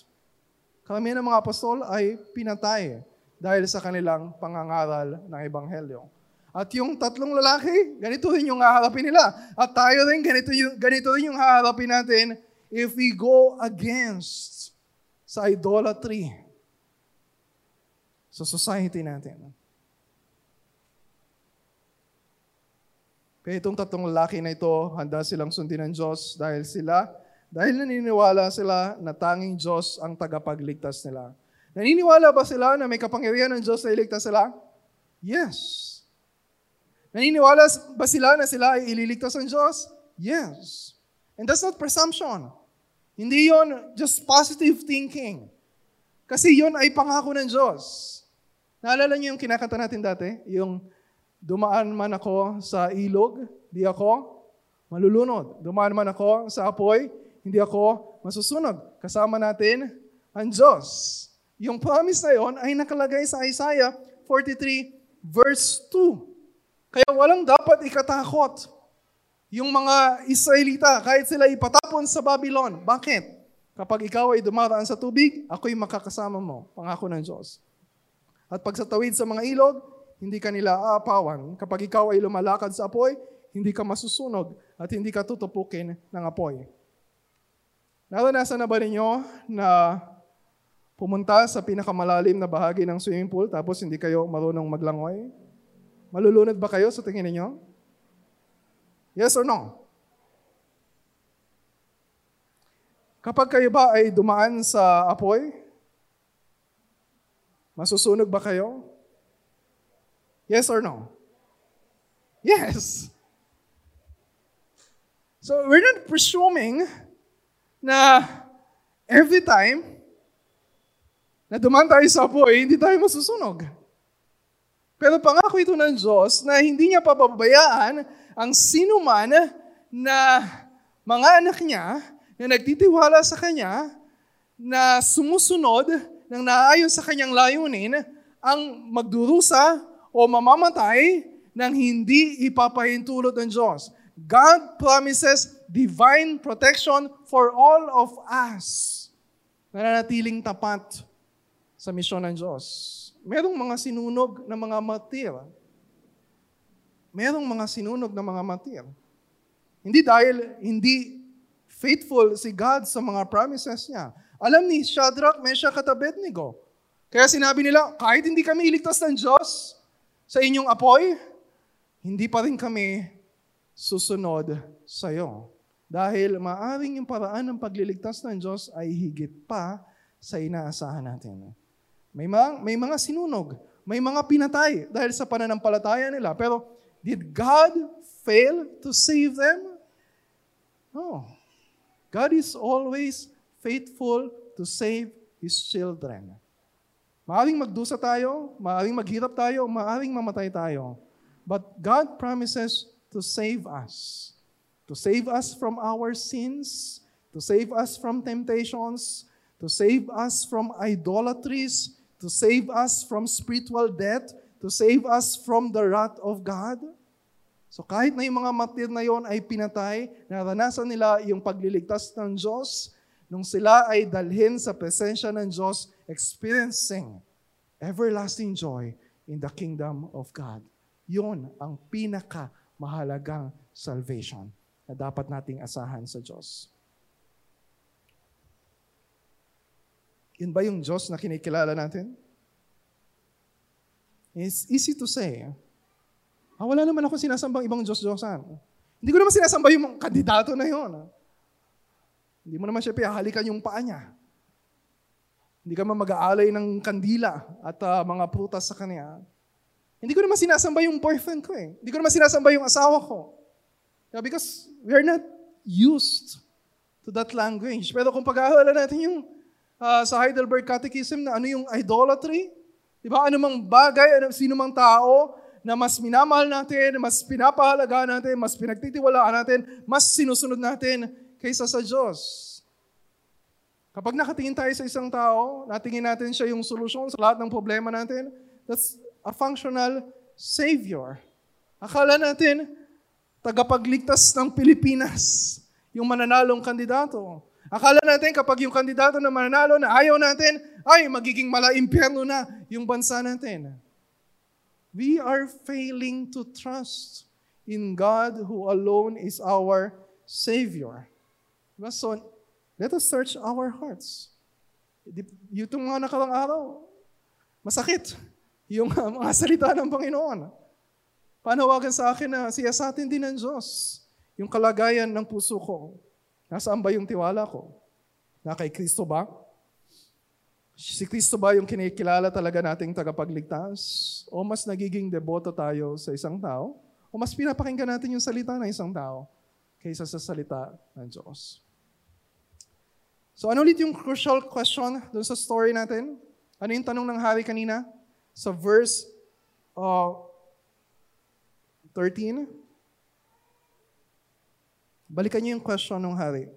Kami ng mga apostol ay pinatay dahil sa kanilang pangangaral ng Ebanghelyo. At yung tatlong lalaki, ganito rin yung haharapin nila. At tayo rin, ganito, yung, ganito rin yung haharapin natin if we go against sa idolatry sa society natin. Kaya itong tatlong lalaki na ito, handa silang sundin ng Diyos dahil sila dahil naniniwala sila na tanging Diyos ang tagapagligtas nila. Naniniwala ba sila na may kapangyarihan ng Diyos na iligtas sila? Yes. Naniniwala ba sila na sila ay ililigtas ng Diyos? Yes. And that's not presumption. Hindi yon just positive thinking. Kasi yon ay pangako ng Diyos. Naalala niyo yung kinakanta natin dati? Yung dumaan man ako sa ilog, di ako malulunod. Dumaan man ako sa apoy, hindi ako masusunog. Kasama natin ang Diyos. Yung promise na yon ay nakalagay sa Isaiah 43 verse 2. Kaya walang dapat ikatakot yung mga Israelita kahit sila ipatapon sa Babylon. Bakit? Kapag ikaw ay dumaraan sa tubig, ako'y makakasama mo. Pangako ng Diyos. At pag sa tawid sa mga ilog, hindi ka nila aapawan. Kapag ikaw ay lumalakad sa apoy, hindi ka masusunog at hindi ka tutupukin ng apoy. Naranasan na ba ninyo na pumunta sa pinakamalalim na bahagi ng swimming pool tapos hindi kayo marunong maglangoy? Malulunod ba kayo sa tingin ninyo? Yes or no? Kapag kayo ba ay dumaan sa apoy, masusunog ba kayo? Yes or no? Yes. So we're not presuming na every time na duman tayo sa apoy, hindi tayo masusunog. Pero pangako ito ng Diyos na hindi niya papabayaan ang sino man na mga anak niya na nagtitiwala sa Kanya, na sumusunod ng naayon sa Kanyang layunin, ang magdurusa o mamamatay nang hindi ipapahintulot ng Diyos. God promises divine protection for all of us. Nananatiling tapat sa misyon ng Diyos. Merong mga sinunog na mga matir. Merong mga sinunog na mga matir. Hindi dahil hindi faithful si God sa mga promises niya. Alam ni Shadrach, Meshach at Abednego. Kaya sinabi nila, kahit hindi kami iligtas ng Diyos sa inyong apoy, hindi pa rin kami susunod sa iyo. Dahil maaring yung paraan ng pagliligtas ng Diyos ay higit pa sa inaasahan natin. May mga, may mga sinunog, may mga pinatay dahil sa pananampalataya nila. Pero did God fail to save them? No. God is always faithful to save His children. Maaring magdusa tayo, maaring maghirap tayo, maaring mamatay tayo. But God promises to save us. To save us from our sins, to save us from temptations, to save us from idolatries, to save us from spiritual death, to save us from the wrath of God. So kahit na yung mga martir na yon ay pinatay, naranasan nila yung pagliligtas ng Diyos nung sila ay dalhin sa presensya ng Diyos, experiencing everlasting joy in the kingdom of God. Yun ang pinaka mahalagang salvation na dapat nating asahan sa Diyos. Yun ba yung Diyos na kinikilala natin? It's easy to say. Ah, wala naman ako sinasambang ibang Diyos-Diyosan. Hindi ko naman sinasamba yung kandidato na. Ah. Hindi mo naman siya pihalikan yung paa niya. Hindi ka man mag-aalay ng kandila at uh, mga prutas sa kanya. Hindi ko naman sinasamba yung boyfriend ko eh. Hindi ko naman sinasamba yung asawa ko. Yeah, because we are not used to that language. Pero kung pag-aahala natin yung uh, sa Heidelberg Catechism na ano yung idolatry, di ba? Anumang bagay, ano, sino mang tao na mas minamahal natin, mas pinapahalaga natin, mas pinagtitiwalaan natin, mas sinusunod natin kaysa sa Diyos. Kapag nakatingin tayo sa isang tao, natingin natin siya yung solusyon sa lahat ng problema natin, that's a functional Savior. Akala natin, tagapagligtas ng Pilipinas, yung mananalong kandidato. Akala natin kapag yung kandidato na mananalo na ayaw natin, ay magiging mala impyerno na yung bansa natin we are failing to trust in God who alone is our Savior. So, let us search our hearts. Yung mga nakarang araw, masakit yung mga salita ng Panginoon. Panawagan sa akin na siya sa atin din ng Diyos. Yung kalagayan ng puso ko. Nasaan ba yung tiwala ko? Na kay Kristo ba? Si Kristo ba yung kinikilala talaga nating tagapagligtas? O mas nagiging deboto tayo sa isang tao? O mas pinapakinggan natin yung salita ng isang tao kaysa sa salita ng Diyos? So ano ulit yung crucial question dun sa story natin? Ano yung tanong ng hari kanina? Sa verse uh, 13? Balikan niyo yung question ng hari.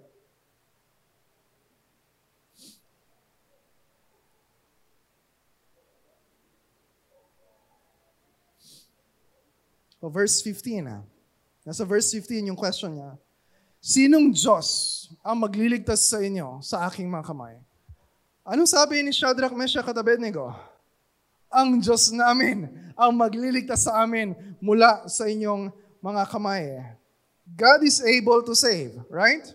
O verse 15 ha. Nasa verse 15 yung question niya. Sinong Diyos ang magliligtas sa inyo sa aking mga kamay? Anong sabi ni Shadrach, Meshach at Abednego? Ang Diyos namin ang magliligtas sa amin mula sa inyong mga kamay. God is able to save, right?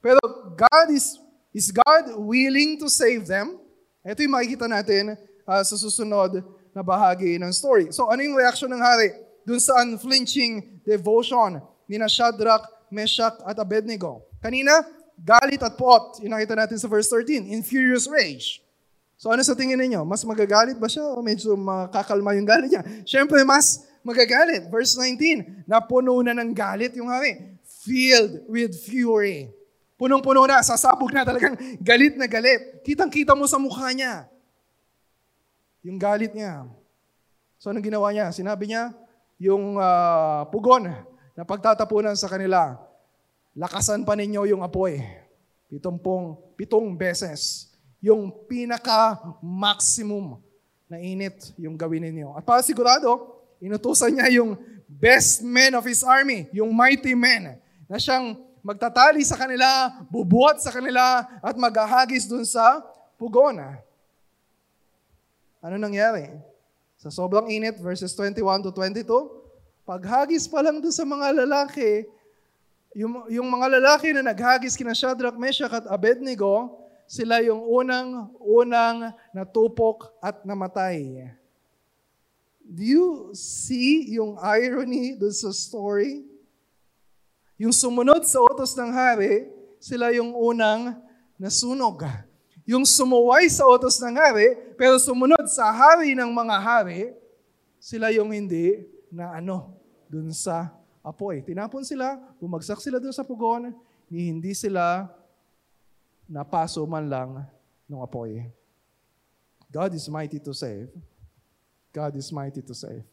Pero God is, is God willing to save them? Ito yung makikita natin uh, sa susunod na bahagi ng story. So ano yung reaction ng hari? dun sa unflinching devotion ni na Shadrach, Meshach at Abednego. Kanina, galit at pot. Yung nakita natin sa verse 13, in furious rage. So ano sa tingin ninyo? Mas magagalit ba siya o medyo makakalma yung galit niya? Siyempre, mas magagalit. Verse 19, napuno na ng galit yung hari. Filled with fury. Punong-puno na, sasabog na talagang galit na galit. Kitang-kita mo sa mukha niya. Yung galit niya. So anong ginawa niya? Sinabi niya, yung uh, pugon na pagtatapunan sa kanila, lakasan pa ninyo yung apoy. Pitumpong, pitong beses. Yung pinaka-maximum na init yung gawin ninyo. At para sigurado, inutusan niya yung best men of his army, yung mighty men, na siyang magtatali sa kanila, bubuhat sa kanila, at maghahagis dun sa pugon. Ano nangyari? Sa sobrang init, verses 21 to 22, paghagis pa lang doon sa mga lalaki, yung, yung mga lalaki na naghagis kina Shadrach, Meshach at Abednego, sila yung unang-unang natupok at namatay. Do you see yung irony doon sa story? Yung sumunod sa utos ng hari, sila yung unang nasunog. Yung sumuway sa utos ng hari, pero sumunod sa hari ng mga hari, sila yung hindi na ano, dun sa apoy. Tinapon sila, bumagsak sila dun sa pugon, ni hindi sila napaso man lang ng apoy. God is mighty to save. God is mighty to save.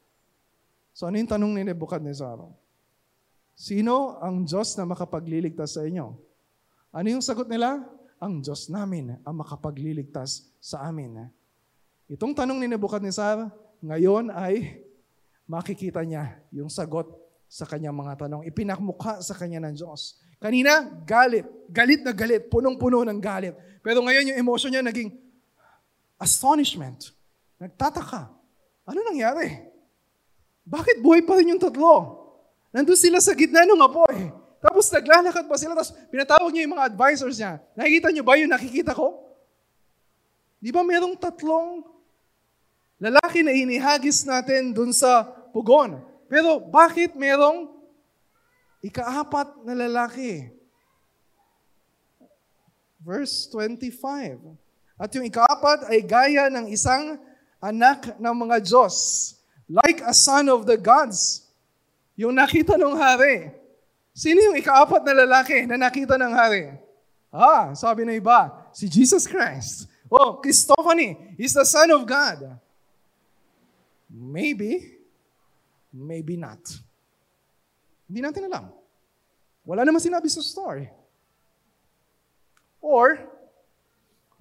So ano yung tanong ni Nebuchadnezzar? Sino ang Diyos na makapagliligtas sa inyo? Ano yung sagot nila? Ang Diyos namin ang makapagliligtas sa amin. Itong tanong ni Nebuchadnezzar, ngayon ay makikita niya yung sagot sa kanyang mga tanong. Ipinakmukha sa kanya ng Diyos. Kanina, galit. Galit na galit. Punong-puno ng galit. Pero ngayon yung emotion niya naging astonishment. Nagtataka. Ano nangyari? Bakit buhay pa rin yung tatlo? Nandun sila sa gitna ng apoy. Tapos naglalakad pa sila. Tapos pinatawag niya yung mga advisors niya. Nakikita niyo ba yung nakikita ko? Di ba merong tatlong lalaki na inihagis natin dun sa pugon? Pero bakit merong ikaapat na lalaki? Verse 25. At yung ikaapat ay gaya ng isang anak ng mga Diyos, like a son of the gods. Yung nakita ng hari. Sino yung ikaapat na lalaki na nakita ng hari? Ah, sabi na iba, si Jesus Christ. Oh, Christophany is the Son of God. Maybe, maybe not. Hindi natin alam. Wala naman sinabi sa story. Or,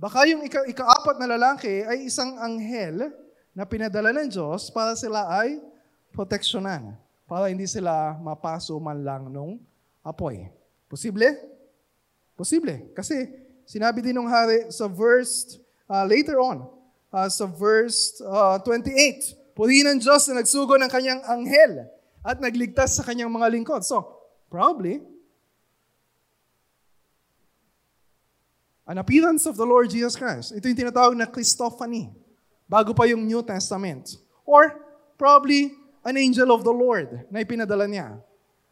Baka yung ika- ikaapat na lalaki ay isang anghel na pinadala ng Diyos para sila ay proteksyonan. Para hindi sila mapaso man lang nung apoy. Posible? Posible. Kasi sinabi din ng hari sa verse uh, later on, uh, sa verse uh, 28, Purihin ng Diyos na nagsugo ng kanyang anghel at nagligtas sa kanyang mga lingkod. So, probably, An appearance of the Lord Jesus Christ. Ito yung tinatawag na Christophany. Bago pa yung New Testament. Or probably an angel of the Lord na ipinadala niya.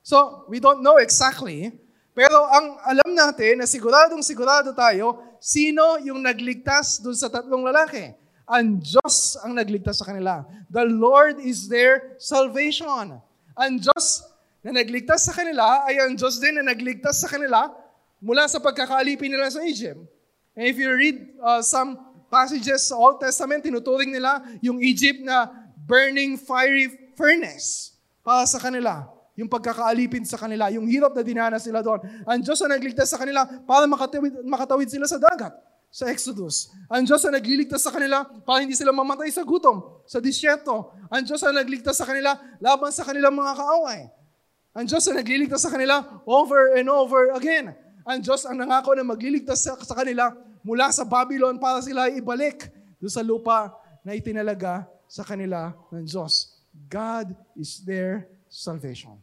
So, we don't know exactly. Pero ang alam natin na siguradong sigurado tayo, sino yung nagligtas dun sa tatlong lalaki? Ang Diyos ang nagligtas sa kanila. The Lord is their salvation. Ang Diyos na nagligtas sa kanila ay ang Diyos din na nagligtas sa kanila mula sa pagkakaalipin nila sa Egypt. And if you read uh, some passages sa Old Testament, tinuturing nila yung Egypt na burning fiery furnace para sa kanila. Yung pagkakaalipin sa kanila, yung hirap na dinanas sila doon. Ang Diyos na nagligtas sa kanila para makatawid, makatawid sila sa dagat sa Exodus. Ang Diyos na nagliligtas sa kanila para hindi sila mamatay sa gutom, sa disyerto. Ang Diyos na nagligtas sa kanila laban sa kanilang mga kaaway. Ang Diyos na nagliligtas sa kanila over and over again. Ang Diyos ang nangako na magliligtas sa, sa kanila mula sa Babylon para sila ibalik doon sa lupa na itinalaga sa kanila ng Diyos. God is their salvation.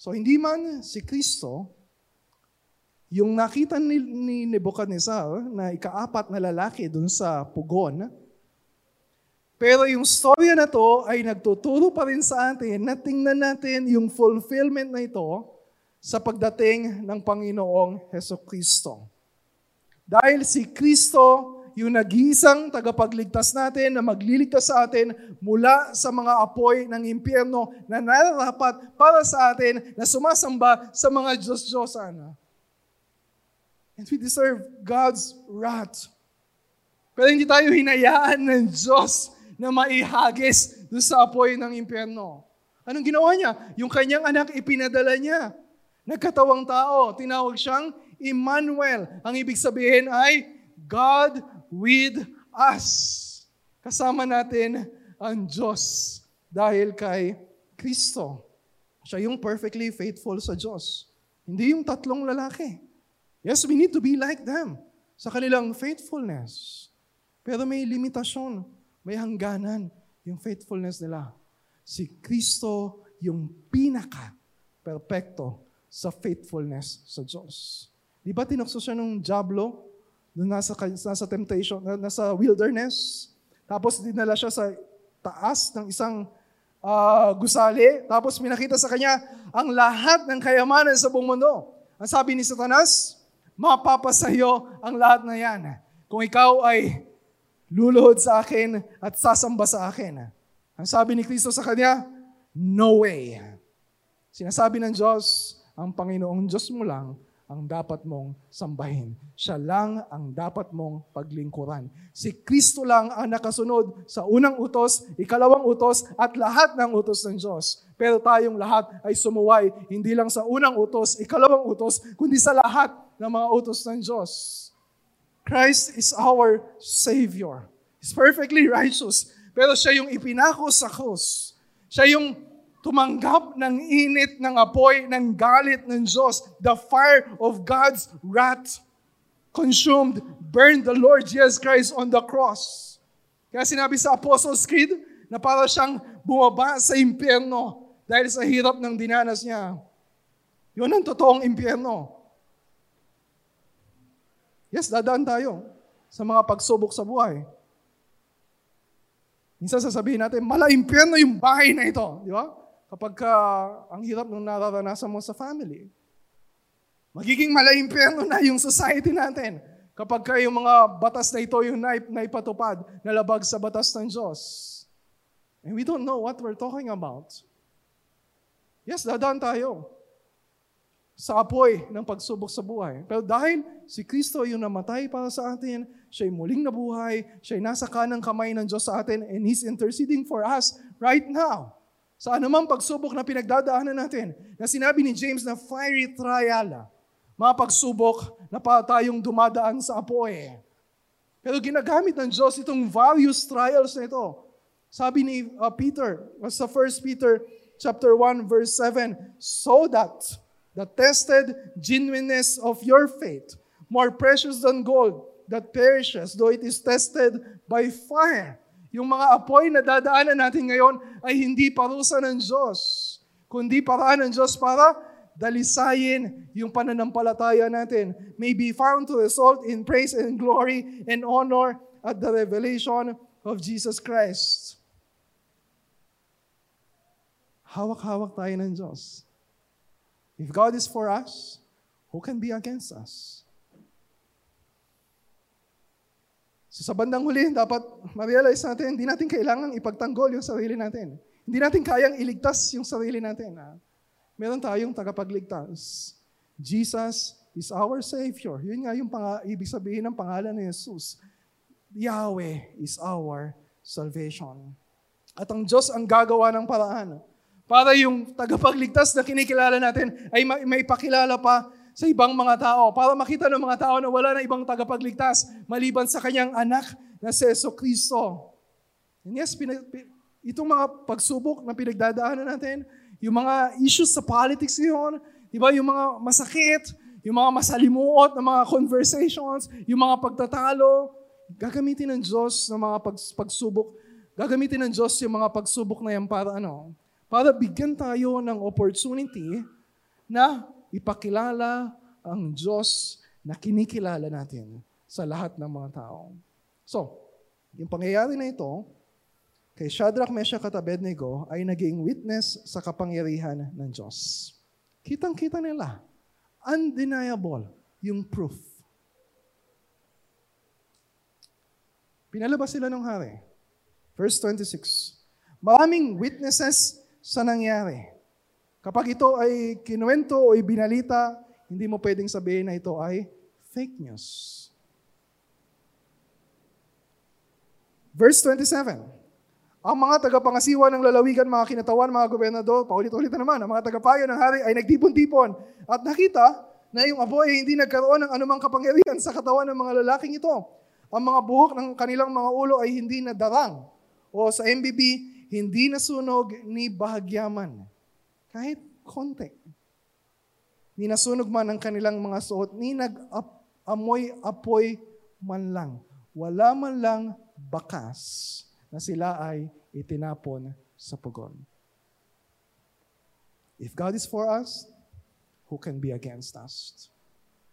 So hindi man si Kristo, yung nakita ni, ni Nebuchadnezzar na ikaapat na lalaki doon sa pugon, pero yung storya na to ay nagtuturo pa rin sa atin na tingnan natin yung fulfillment na ito sa pagdating ng Panginoong Heso Kristo. Dahil si Kristo yung nag-iisang tagapagligtas natin na magliligtas sa atin mula sa mga apoy ng impyerno na nararapat para sa atin na sumasamba sa mga Diyos-Diyosan. And we deserve God's wrath. Pero hindi tayo hinayaan ng Diyos na maihagis doon sa apoy ng impyerno. Anong ginawa niya? Yung kanyang anak ipinadala niya nagkatawang tao. Tinawag siyang Emmanuel. Ang ibig sabihin ay God with us. Kasama natin ang Diyos dahil kay Kristo. Siya yung perfectly faithful sa Diyos. Hindi yung tatlong lalaki. Yes, we need to be like them sa kanilang faithfulness. Pero may limitasyon, may hangganan yung faithfulness nila. Si Kristo yung pinaka perfecto sa faithfulness sa Diyos. Di ba tinukso siya nung Diablo? Nung nasa, nasa temptation, nasa wilderness. Tapos dinala siya sa taas ng isang uh, gusali. Tapos minakita sa kanya ang lahat ng kayamanan sa buong mundo. Ang sabi ni Satanas, mapapasayo ang lahat na yan. Kung ikaw ay luluhod sa akin at sasamba sa akin. Ang sabi ni Kristo sa kanya, no way. Sinasabi ng Diyos, ang Panginoong Diyos mo lang ang dapat mong sambahin. Siya lang ang dapat mong paglingkuran. Si Kristo lang ang nakasunod sa unang utos, ikalawang utos, at lahat ng utos ng Diyos. Pero tayong lahat ay sumuway, hindi lang sa unang utos, ikalawang utos, kundi sa lahat ng mga utos ng Diyos. Christ is our Savior. He's perfectly righteous. Pero siya yung ipinako sa krus. Siya yung tumanggap ng init ng apoy ng galit ng Diyos. The fire of God's wrath consumed, burned the Lord Jesus Christ on the cross. Kaya sinabi sa Apostles' Creed na para siyang bumaba sa impyerno dahil sa hirap ng dinanas niya. Yun ang totoong impyerno. Yes, dadaan tayo sa mga pagsubok sa buhay. Minsan sasabihin natin, mala impyerno yung bahay na ito. Di ba? kapag ka, ang hirap nung nararanasan mo sa family. Magiging malaimpyerno na yung society natin kapag ka yung mga batas na ito yung naipatupad na labag sa batas ng Diyos. And we don't know what we're talking about. Yes, dadaan tayo sa apoy ng pagsubok sa buhay. Pero dahil si Kristo yung namatay para sa atin, siya'y muling nabuhay, siya'y nasa kanang kamay ng Diyos sa atin, and He's interceding for us right now. Sa anumang pagsubok na pinagdadaanan natin, na sinabi ni James na fiery trial, mga pagsubok na pa tayong dumadaan sa apoy. Pero ginagamit ng Diyos itong various trials na ito. Sabi ni uh, Peter, sa 1 Peter chapter 1 verse 7, so that the tested genuineness of your faith, more precious than gold that perishes, though it is tested by fire, yung mga apoy na dadaanan natin ngayon ay hindi parusa ng Diyos, kundi paraan ng Diyos para dalisayin yung pananampalataya natin. May be found to result in praise and glory and honor at the revelation of Jesus Christ. Hawak-hawak tayo ng Diyos. If God is for us, who can be against us? So sa bandang huli, dapat ma-realize natin, hindi natin kailangan ipagtanggol yung sarili natin. Hindi natin kayang iligtas yung sarili natin. Ha? Meron tayong tagapagligtas. Jesus is our Savior. Yun nga yung pang- ibig sabihin ng pangalan ni Jesus. Yahweh is our salvation. At ang Diyos ang gagawa ng paraan para yung tagapagligtas na kinikilala natin ay may pakilala pa sa ibang mga tao para makita ng mga tao na wala na ibang tagapagligtas maliban sa kanyang anak na si Yeso Kristo. And yes, pinag, itong mga pagsubok na pinagdadaanan natin, yung mga issues sa politics ngayon, di ba, yung mga masakit, yung mga masalimuot na mga conversations, yung mga pagtatalo, gagamitin ng Diyos ng mga pags, pagsubok, gagamitin ng Diyos yung mga pagsubok na yan para ano? Para bigyan tayo ng opportunity na ipakilala ang Diyos na kinikilala natin sa lahat ng mga tao. So, yung pangyayari na ito, kay Shadrach, Meshach at Abednego ay naging witness sa kapangyarihan ng Diyos. Kitang-kita nila. Undeniable yung proof. Pinalabas sila ng hari. Verse 26. Maraming witnesses sa nangyari. Kapag ito ay kinuwento o ibinalita, hindi mo pwedeng sabihin na ito ay fake news. Verse 27. Ang mga tagapangasiwa ng lalawigan, mga kinatawan, mga gobernador, paulit-ulit na naman, ang mga tagapayo ng hari ay nagtipon-tipon at nakita na yung apoy ay hindi nagkaroon ng anumang kapangyarihan sa katawan ng mga lalaking ito. Ang mga buhok ng kanilang mga ulo ay hindi nadarang o sa MBB, hindi nasunog ni bahagyaman kahit konti. Ni nasunog man ang kanilang mga suot, ni nag-amoy-apoy man lang. wala man lang bakas na sila ay itinapon sa pugon. If God is for us, who can be against us?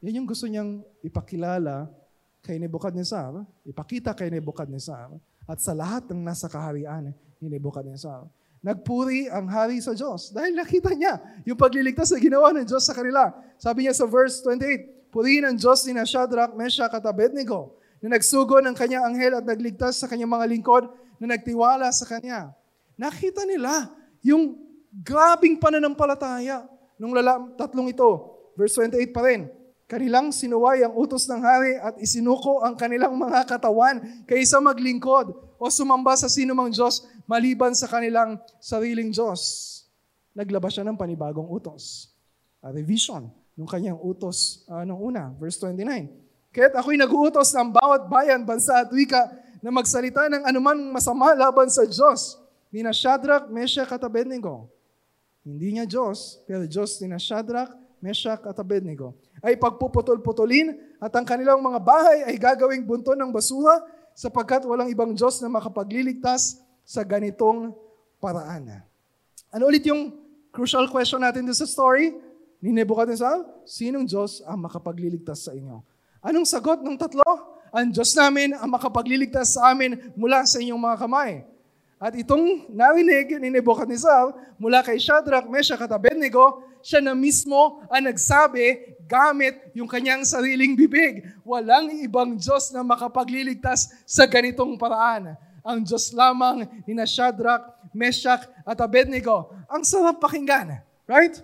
Yan yung gusto niyang ipakilala kay Nebuchadnezzar, ipakita kay Nebuchadnezzar, at sa lahat ng nasa kaharian ni Nebuchadnezzar. Nagpuri ang hari sa Diyos dahil nakita niya yung pagliligtas na ginawa ng Diyos sa kanila. Sabi niya sa verse 28, Purihin ang Diyos ni Shadrach, Meshach at Abednego na nagsugo ng kanyang anghel at nagligtas sa kanyang mga lingkod na nagtiwala sa kanya. Nakita nila yung grabing pananampalataya nung lala, tatlong ito. Verse 28 pa rin. Kanilang sinuway ang utos ng hari at isinuko ang kanilang mga katawan kaysa maglingkod o sumamba sa sinumang Diyos maliban sa kanilang sariling Diyos. Naglabas siya ng panibagong utos. A revision ng kanyang utos uh, nung una. Verse 29. Kaya't ako'y nag-uutos ng bawat bayan, bansa at wika na magsalita ng anumang masama laban sa Diyos. Ni na Shadrach, Meshach at Abednego. Hindi niya Diyos, pero Diyos ni na Shadrach, Meshach at Abednego ay pagpuputol-putulin at ang kanilang mga bahay ay gagawing bunto ng basura sapagkat walang ibang Diyos na makapagliligtas sa ganitong paraan. Ano ulit yung crucial question natin sa story ni Nebuchadnezzar? Sinong Diyos ang makapagliligtas sa inyo? Anong sagot ng tatlo? Ang Diyos namin ang makapagliligtas sa amin mula sa inyong mga kamay. At itong narinig ni Nebuchadnezzar mula kay Shadrach, Meshach at Abednego, siya na mismo ang nagsabi gamit yung kanyang sariling bibig. Walang ibang Diyos na makapagliligtas sa ganitong paraan. Ang Diyos lamang ni na Shadrach, Meshach at Abednego. Ang sarap pakinggan, right?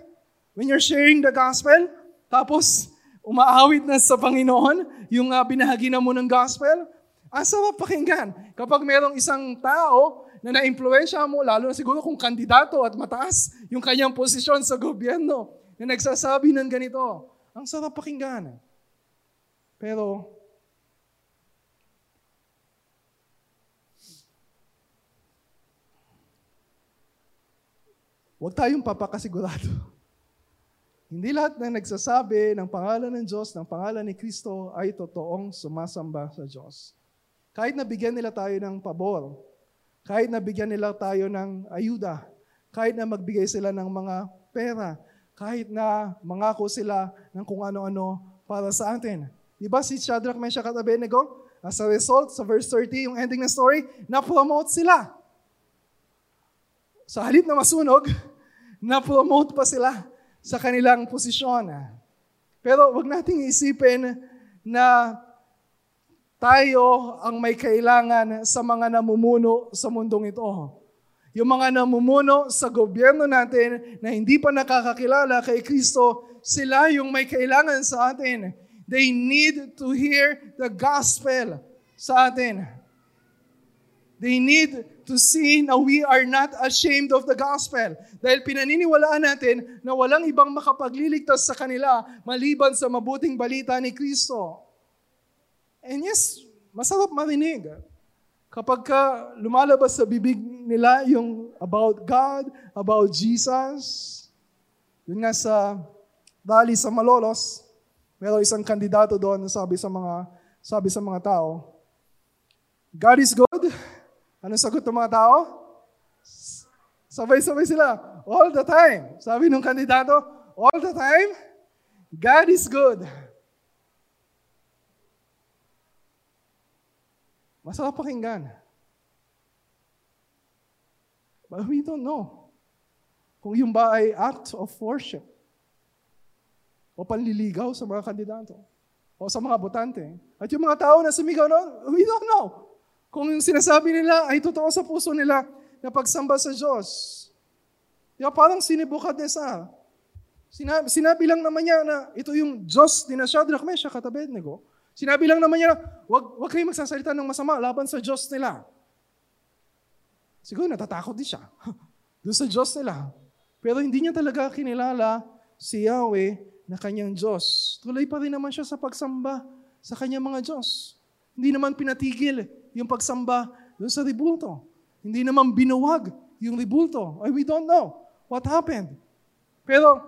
When you're sharing the gospel, tapos umaawit na sa Panginoon yung uh, binahagi na mo ng gospel, ang sarap pakinggan. Kapag merong isang tao na na-impluensya mo, lalo na siguro kung kandidato at mataas yung kanyang posisyon sa gobyerno, na nagsasabi ng ganito. Ang sarap pakinggan. Pero, huwag tayong papakasigurado. Hindi lahat na nagsasabi ng pangalan ng Diyos, ng pangalan ni Kristo ay totoong sumasamba sa Diyos. Kahit nabigyan nila tayo ng pabor, kahit na bigyan nila tayo ng ayuda, kahit na magbigay sila ng mga pera, kahit na mangako sila ng kung ano-ano para sa atin. Di ba si Shadrach, Meshach at Abednego? As a result, sa verse 30, yung ending ng story, na-promote sila. Sa halip na masunog, na-promote pa sila sa kanilang posisyon. Pero wag nating isipin na tayo ang may kailangan sa mga namumuno sa mundong ito. Yung mga namumuno sa gobyerno natin na hindi pa nakakakilala kay Kristo, sila yung may kailangan sa atin. They need to hear the gospel sa atin. They need to see na we are not ashamed of the gospel. Dahil pinaniniwalaan natin na walang ibang makapagliligtas sa kanila maliban sa mabuting balita ni Kristo. And yes, masarap marinig. Kapag ka lumalabas sa bibig nila yung about God, about Jesus, yun nga sa dali sa Malolos, meron isang kandidato doon na sabi sa mga sabi sa mga tao, God is good. Ano sagot ng mga tao? Sabay-sabay sila. All the time. Sabi ng kandidato, all the time, God is good. Masarap pakinggan. But we don't know kung yung ba ay act of worship o panliligaw sa mga kandidato o sa mga botante. At yung mga tao na sumigaw noon, we don't know kung yung sinasabi nila ay totoo sa puso nila na pagsamba sa Diyos. Di parang sinibukadnesa. Sinabi, sinabi lang naman niya na ito yung Diyos ni Shadrach, Meshach at Abednego. Sinabi lang naman niya, wag, wag kayong magsasalita ng masama laban sa Diyos nila. Siguro natatakot din siya. Doon sa Diyos nila. Pero hindi niya talaga kinilala si Yahweh na kanyang Diyos. Tuloy pa rin naman siya sa pagsamba sa kanyang mga Diyos. Hindi naman pinatigil yung pagsamba doon sa ribulto. Hindi naman binuwag yung ribulto. Ay, we don't know what happened. Pero,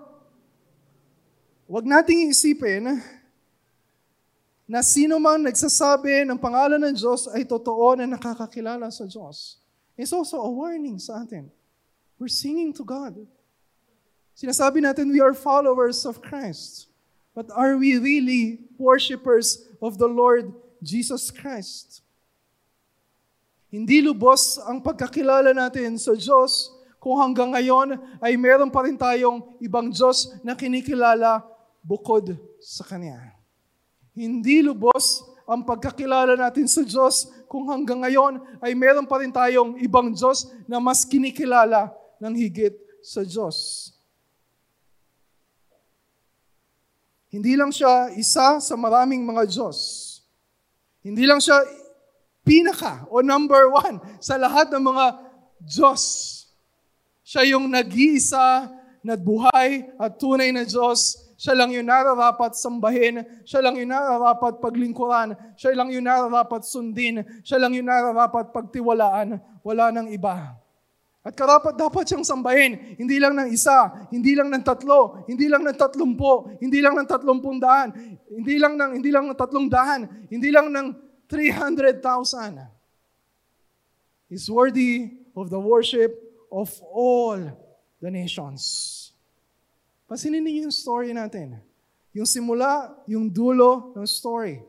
wag nating isipin na sino man nagsasabi ng pangalan ng Diyos ay totoo na nakakakilala sa Diyos. It's also a warning sa atin. We're singing to God. Sinasabi natin we are followers of Christ. But are we really worshipers of the Lord Jesus Christ? Hindi lubos ang pagkakilala natin sa Diyos kung hanggang ngayon ay meron pa rin tayong ibang Diyos na kinikilala bukod sa Kanya. Hindi lubos ang pagkakilala natin sa Diyos kung hanggang ngayon ay meron pa rin tayong ibang Diyos na mas kinikilala ng higit sa Diyos. Hindi lang siya isa sa maraming mga Diyos. Hindi lang siya pinaka o number one sa lahat ng mga Diyos. Siya yung nag-iisa na buhay at tunay na Diyos siya lang yung nararapat sambahin. Siya lang yung nararapat paglingkuran. Siya lang yung nararapat sundin. Siya lang yung nararapat pagtiwalaan. Wala nang iba. At karapat dapat siyang sambahin. Hindi lang ng isa, hindi lang ng tatlo, hindi lang ng tatlumpo, hindi lang ng tatlumpung daan, hindi lang ng, hindi lang ng tatlong daan, hindi lang ng 300,000. Is worthy of the worship of all the nations. Pansinin niyo yung story natin. Yung simula, yung dulo ng story.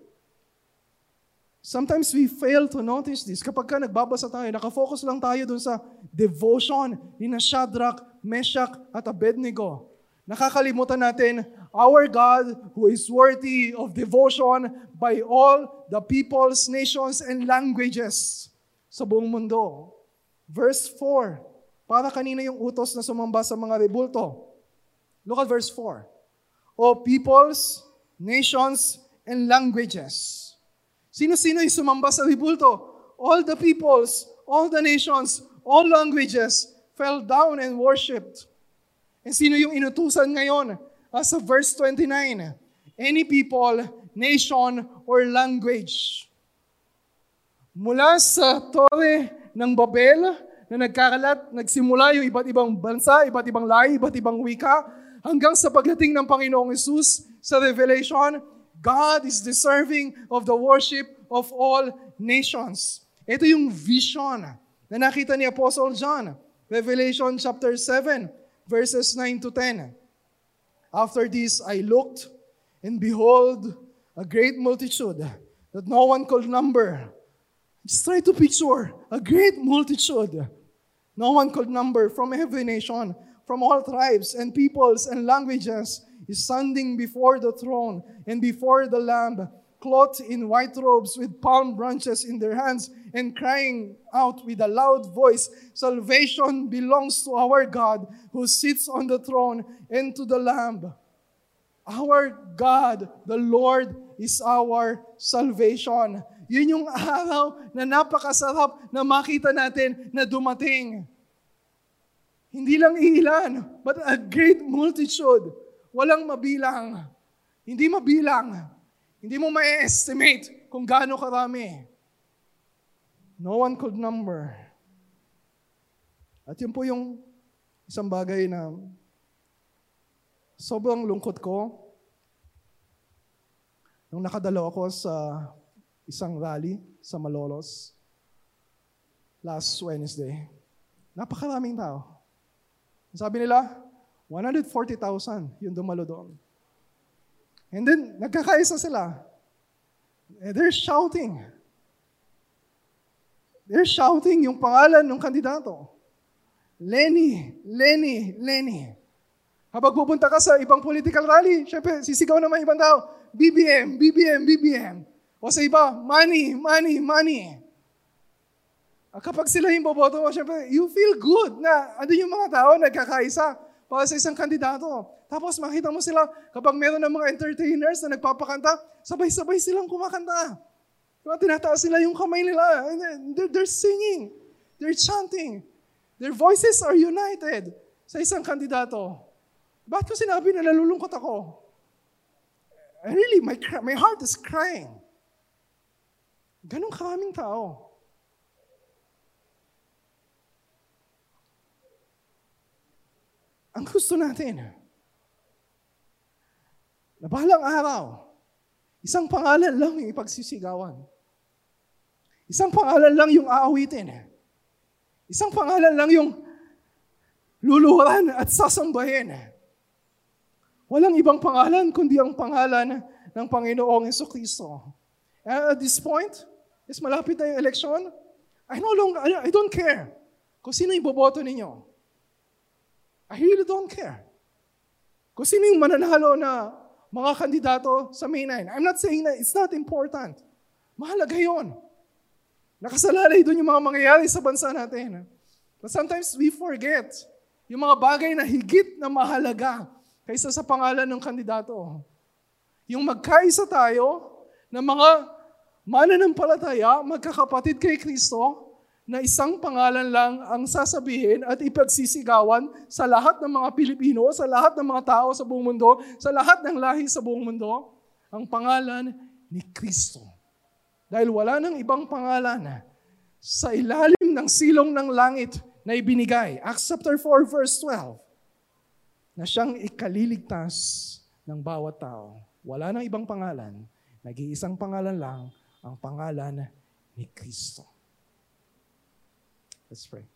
Sometimes we fail to notice this. Kapag ka nagbabasa tayo, nakafocus lang tayo dun sa devotion ni na Shadrach, Meshach, at Abednego. Nakakalimutan natin, our God who is worthy of devotion by all the peoples, nations, and languages sa buong mundo. Verse 4, para kanina yung utos na sumamba sa mga rebulto. Look at verse 4. O peoples, nations, and languages. Sino-sino yung sumamba sa ribulto? All the peoples, all the nations, all languages fell down and worshipped. And sino yung inutusan ngayon? As of verse 29, any people, nation, or language. Mula sa tore ng Babel, na nagkakalat, nagsimula yung iba't ibang bansa, iba't ibang lahi, iba't ibang wika, hanggang sa pagdating ng Panginoong Yesus sa Revelation, God is deserving of the worship of all nations. Ito yung vision na nakita ni Apostle John. Revelation chapter 7, verses 9 to 10. After this I looked, and behold, a great multitude that no one could number. Just try to picture a great multitude. No one could number from every nation, from all tribes and peoples and languages is standing before the throne and before the Lamb, clothed in white robes with palm branches in their hands, and crying out with a loud voice Salvation belongs to our God who sits on the throne and to the Lamb. Our God, the Lord, is our salvation. Yun yung araw na napakasarap na makita natin na dumating. Hindi lang ilan, but a great multitude. Walang mabilang. Hindi mabilang. Hindi mo ma-estimate kung gaano karami. No one could number. At yun po yung isang bagay na sobrang lungkot ko nung nakadalo ako sa isang rally sa Malolos last Wednesday. Napakaraming tao. Sabi nila, 140,000 yung dumalo doon. And then, nagkakaisa sila. And they're shouting. They're shouting yung pangalan ng kandidato. Lenny, Lenny, Lenny. Habang pupunta ka sa ibang political rally, syempre, sisigaw naman ibang tao, BBM, BBM, BBM. O sa iba, money, money, money. Ah, kapag sila yung boboto mo, syempre, you feel good na ano yung mga tao nagkakaisa para sa isang kandidato. Tapos makita mo sila, kapag meron ng mga entertainers na nagpapakanta, sabay-sabay silang kumakanta. Diba, tinataas sila yung kamay nila. They're, they're singing. They're chanting. Their voices are united sa isang kandidato. Bakit ko sinabi na nalulungkot ako? really, my, my heart is crying. Ganong karaming tao. Ang gusto natin, na balang araw, Isang pangalan lang yung ipagsisigawan. Isang pangalan lang yung aawitin. Isang pangalan lang yung luluhuran at sasambahin. Walang ibang pangalan kundi ang pangalan ng Panginoong Yeso Kristo. At this point, is malapit na yung election, I no longer, I don't care kung sino yung boboto ninyo. I really don't care. Kung sino yung mananalo na mga kandidato sa May 9. I'm not saying that it's not important. Mahalaga yon. Nakasalalay doon yung mga mangyayari sa bansa natin. But sometimes we forget yung mga bagay na higit na mahalaga kaysa sa pangalan ng kandidato. Yung magkaisa tayo ng mga mananampalataya, magkakapatid kay Kristo, na isang pangalan lang ang sasabihin at ipagsisigawan sa lahat ng mga Pilipino, sa lahat ng mga tao sa buong mundo, sa lahat ng lahi sa buong mundo, ang pangalan ni Kristo. Dahil wala nang ibang pangalan sa ilalim ng silong ng langit na ibinigay. Acts chapter 4 verse 12 na siyang ikaliligtas ng bawat tao. Wala nang ibang pangalan. Nag-iisang pangalan lang, ang pangalan ni Kristo. Let's pray.